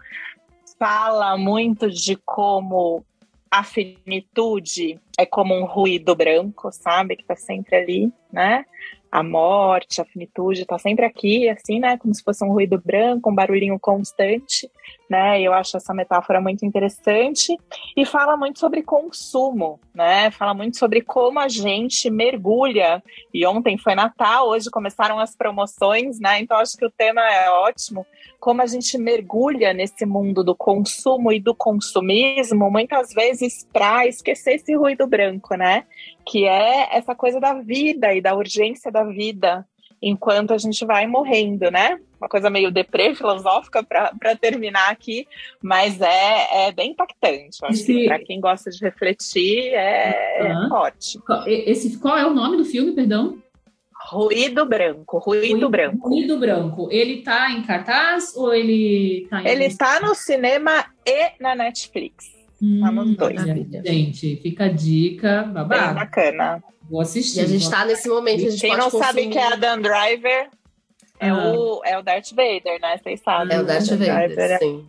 Fala muito de como a finitude é como um ruído branco, sabe? Que tá sempre ali, né? A morte, a finitude tá sempre aqui, assim, né? Como se fosse um ruído branco, um barulhinho constante né? Eu acho essa metáfora muito interessante e fala muito sobre consumo, né? Fala muito sobre como a gente mergulha. E ontem foi Natal, hoje começaram as promoções, né? Então acho que o tema é ótimo. Como a gente mergulha nesse mundo do consumo e do consumismo, muitas vezes para esquecer esse ruído branco, né? Que é essa coisa da vida e da urgência da vida, enquanto a gente vai morrendo, né? Uma coisa meio deprê, filosófica para terminar aqui, mas é, é bem impactante. acho Esse... que para quem gosta de refletir é, uhum. é forte. Esse, qual é o nome do filme, perdão? Ruído Branco, Ruído, Ruído Branco. Ruído Branco. Ele tá em cartaz ou ele tá em Ele está no cinema e na Netflix. Hum, tá nos dois. Gente, fica a dica, babado. Bem bacana. Vou assistir. E a gente está nesse momento. A gente Quem não consumir... sabe que é a Dan Driver é, ah. o, é o Darth Vader, né? Vocês sabem. É o Darth Vader, Driver, é sim.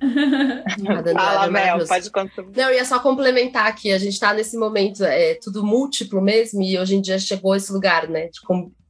Fala, Mel, pode consumir. Não, eu ia só complementar aqui, a gente está nesse momento, é tudo múltiplo mesmo, e hoje em dia chegou esse lugar, né, de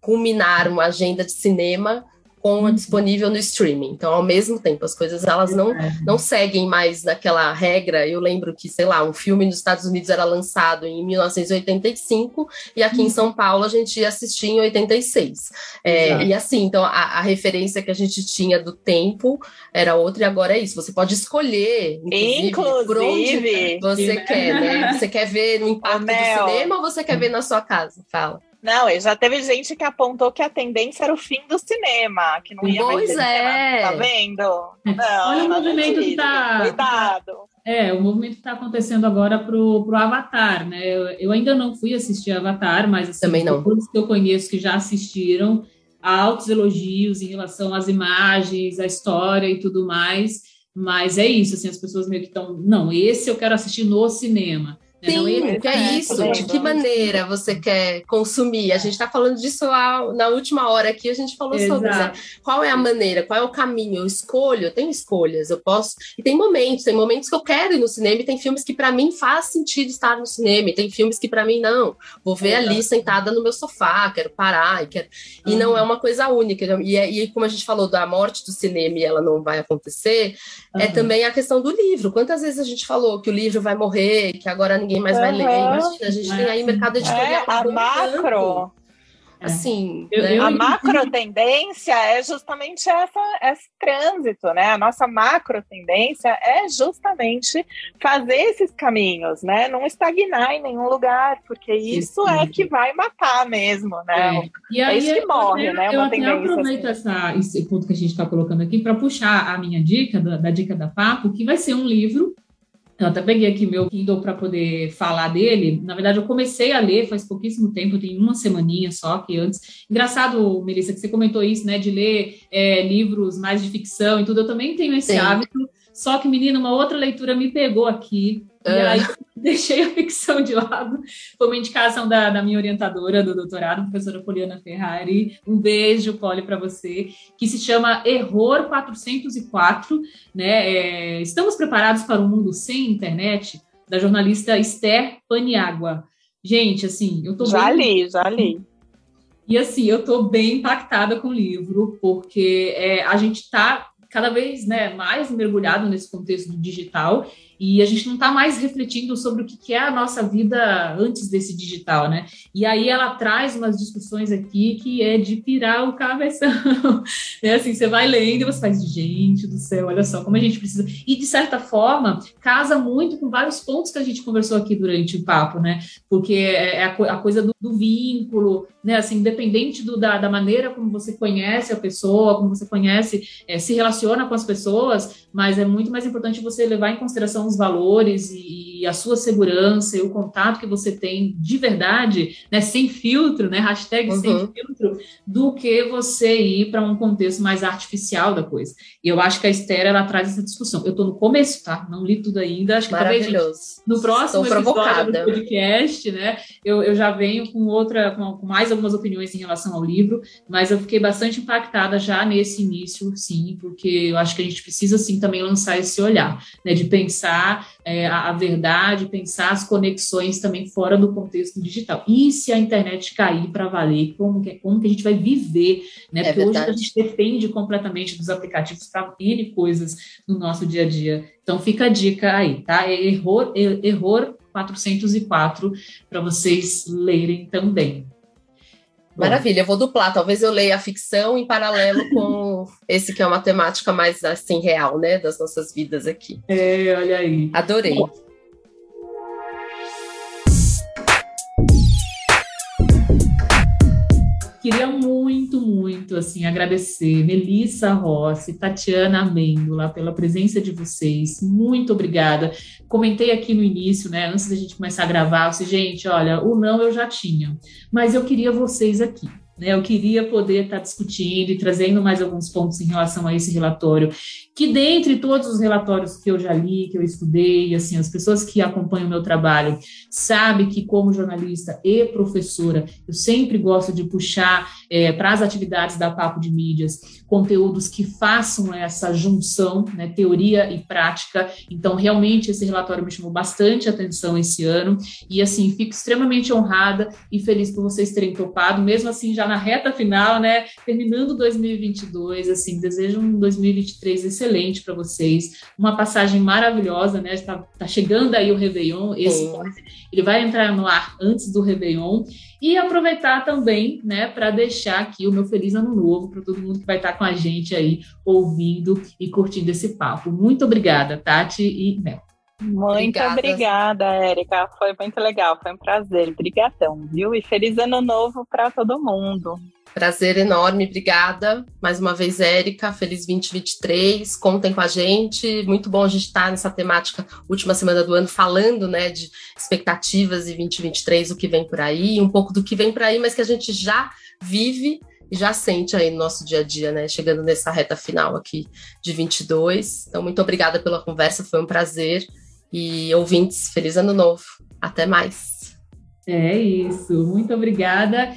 culminar uma agenda de cinema com disponível no streaming. Então, ao mesmo tempo, as coisas elas não, não seguem mais naquela regra. Eu lembro que, sei lá, um filme nos Estados Unidos era lançado em 1985 e aqui em uhum. São Paulo a gente ia assistir em 86. É, e assim, então a, a, referência que a gente tinha do tempo era outra e agora é isso. Você pode escolher, inclusive, inclusive por onde você quer, né? Você quer ver no impacto do cinema ou você quer ver na sua casa? Fala. Não, já teve gente que apontou que a tendência era o fim do cinema, que não ia pois mais é. Tá vendo? Não, Olha o movimento que tá. Cuidado. É, o movimento que está acontecendo agora pro, pro Avatar, né? Eu, eu, ainda não fui assistir Avatar, mas assim, Também não. todos que eu conheço que já assistiram, há altos elogios em relação às imagens, à história e tudo mais. Mas é isso, assim, as pessoas meio que estão, não, esse eu quero assistir no cinema. Sim, que é isso. De que maneira você quer consumir? A gente está falando disso na última hora aqui, a gente falou Exato. sobre né? qual é a maneira, qual é o caminho. Eu escolho, eu tenho escolhas, eu posso. E tem momentos, tem momentos que eu quero ir no cinema, e tem filmes que para mim faz sentido estar no cinema, e tem filmes que para mim não. Vou ver Exato. ali sentada no meu sofá, quero parar, e, quero... Uhum. e não é uma coisa única. E, é, e como a gente falou da morte do cinema e ela não vai acontecer, é uhum. é também a questão do livro. Quantas vezes a gente falou que o livro vai morrer, que agora ninguém mais uhum. vai ler? Imagina, a gente tem aí mercado editorial. É, a macro. Assim, eu, né? eu, a macro tendência é justamente essa, esse trânsito, né? A nossa macro tendência é justamente fazer esses caminhos, né? Não estagnar em nenhum lugar, porque isso é que vai matar mesmo, né? É, e é aí, é isso que morre, né? Eu até aproveito assim. essa, esse ponto que a gente está colocando aqui para puxar a minha dica, da, da dica da Papo, que vai ser um livro eu até peguei aqui meu Kindle para poder falar dele. Na verdade, eu comecei a ler faz pouquíssimo tempo, tem uma semaninha só que antes. Engraçado, Melissa, que você comentou isso, né, de ler é, livros mais de ficção e tudo. Eu também tenho esse Sim. hábito. Só que, menina, uma outra leitura me pegou aqui. E ah. aí deixei a ficção de lado. Foi uma indicação da, da minha orientadora do doutorado, professora Poliana Ferrari. Um beijo, Poli, para você, que se chama Error 404. Né? É, Estamos preparados para um mundo sem internet? Da jornalista Esther Paniagua. Gente, assim, eu tô Já bem... li, já li. E assim, eu tô bem impactada com o livro, porque é, a gente está cada vez né, mais mergulhado nesse contexto digital e a gente não está mais refletindo sobre o que é a nossa vida antes desse digital, né? E aí ela traz umas discussões aqui que é de pirar o cabeção. é assim, você vai lendo e você faz, gente do céu, olha só como a gente precisa. E de certa forma, casa muito com vários pontos que a gente conversou aqui durante o papo, né? Porque é, é a, coisa do, do vínculo, né? Assim, independente do, da, da, maneira como você conhece a pessoa, como você conhece, é, se relaciona com as pessoas, mas é muito mais importante você levar em consideração os valores e, e, a sua segurança e o contato que você tem de verdade, né, sem filtro, né, hashtag uhum. sem filtro, do que você ir para um contexto mais artificial da coisa. E eu acho que a Esther, ela traz essa discussão. Eu estou no começo, tá? Não li tudo ainda. Acho que talvez, gente, no próximo episódio do podcast, né, eu, eu já venho com outra, com, com mais algumas opiniões em relação ao livro, mas eu fiquei bastante impactada já nesse início, sim, porque eu acho que a gente precisa, sim, também lançar esse olhar, né, de pensar é, a, a, verdade, pensar as conexões também fora do contexto digital. E se a internet cair para valer, como que, como que a gente vai viver? Né? É Porque verdade. hoje a gente depende completamente dos aplicativos para N coisas no nosso dia a dia. Então fica a dica aí, tá? É error, error 404 para vocês lerem também. Maravilha, eu vou duplar. Talvez eu leia a ficção em paralelo com esse que é uma temática mais assim real, né, das nossas vidas aqui. É, olha aí. Adorei. Bom, Queria muito, muito, assim, agradecer Melissa Rossi, Tatiana Amêndola pela presença de vocês. Muito obrigada. Comentei aqui no início, né, antes da gente começar a gravar, eu disse, gente, olha, o não eu já tinha, mas eu queria vocês aqui. Né? Eu queria poder estar discutindo e trazendo mais alguns pontos em relação a esse relatório, que dentre todos os relatórios que eu já li, que eu estudei, assim, as pessoas que acompanham o meu trabalho sabem que como jornalista e professora, eu sempre gosto de puxar é, para as atividades da Papo de Mídias conteúdos que façam essa junção, né, teoria e prática. Então, realmente, esse relatório me chamou bastante atenção esse ano. E, assim, fico extremamente honrada e feliz por vocês terem topado, mesmo assim, já na reta final, né, terminando 2022. Assim, desejo um 2023 excelente para vocês, uma passagem maravilhosa, né? Está tá chegando aí o Réveillon, esse ele vai entrar no ar antes do Réveillon. E aproveitar também, né, para deixar aqui o meu feliz ano novo para todo mundo que vai estar com a gente aí ouvindo e curtindo esse papo. Muito obrigada, Tati e Mel. Muito obrigada, obrigada Érica. Foi muito legal, foi um prazer. Obrigadão, viu? E feliz ano novo para todo mundo. Prazer enorme, obrigada. Mais uma vez, Érica, feliz 2023. Contem com a gente. Muito bom a gente estar nessa temática última semana do ano falando, né, de expectativas e 2023, o que vem por aí, um pouco do que vem por aí, mas que a gente já vive e já sente aí no nosso dia a dia, né, chegando nessa reta final aqui de 22. Então, muito obrigada pela conversa, foi um prazer. E ouvintes, feliz ano novo. Até mais. É isso. Muito obrigada.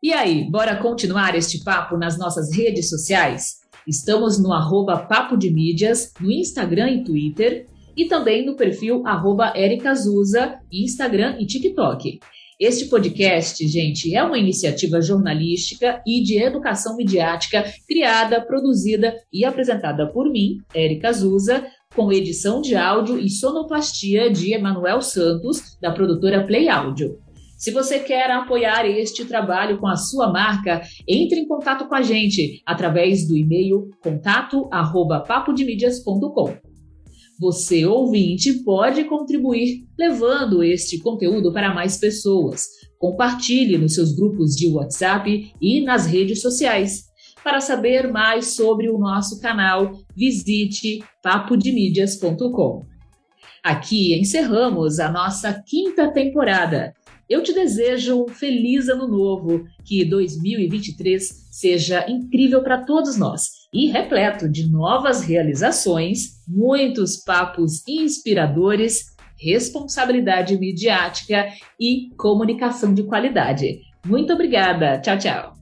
E aí, bora continuar este papo nas nossas redes sociais? Estamos no arroba Papo de Mídias, no Instagram e Twitter, e também no perfil arroba Zuza, Instagram e TikTok. Este podcast, gente, é uma iniciativa jornalística e de educação midiática criada, produzida e apresentada por mim, Érica Zuza, com edição de áudio e sonoplastia de Emanuel Santos, da produtora Play Áudio. Se você quer apoiar este trabalho com a sua marca, entre em contato com a gente através do e-mail contato@papodemídias.com. Você, ouvinte, pode contribuir levando este conteúdo para mais pessoas. Compartilhe nos seus grupos de WhatsApp e nas redes sociais. Para saber mais sobre o nosso canal, visite papodemídias.com. Aqui encerramos a nossa quinta temporada. Eu te desejo um feliz ano novo, que 2023 seja incrível para todos nós e repleto de novas realizações, muitos papos inspiradores, responsabilidade midiática e comunicação de qualidade. Muito obrigada. Tchau, tchau.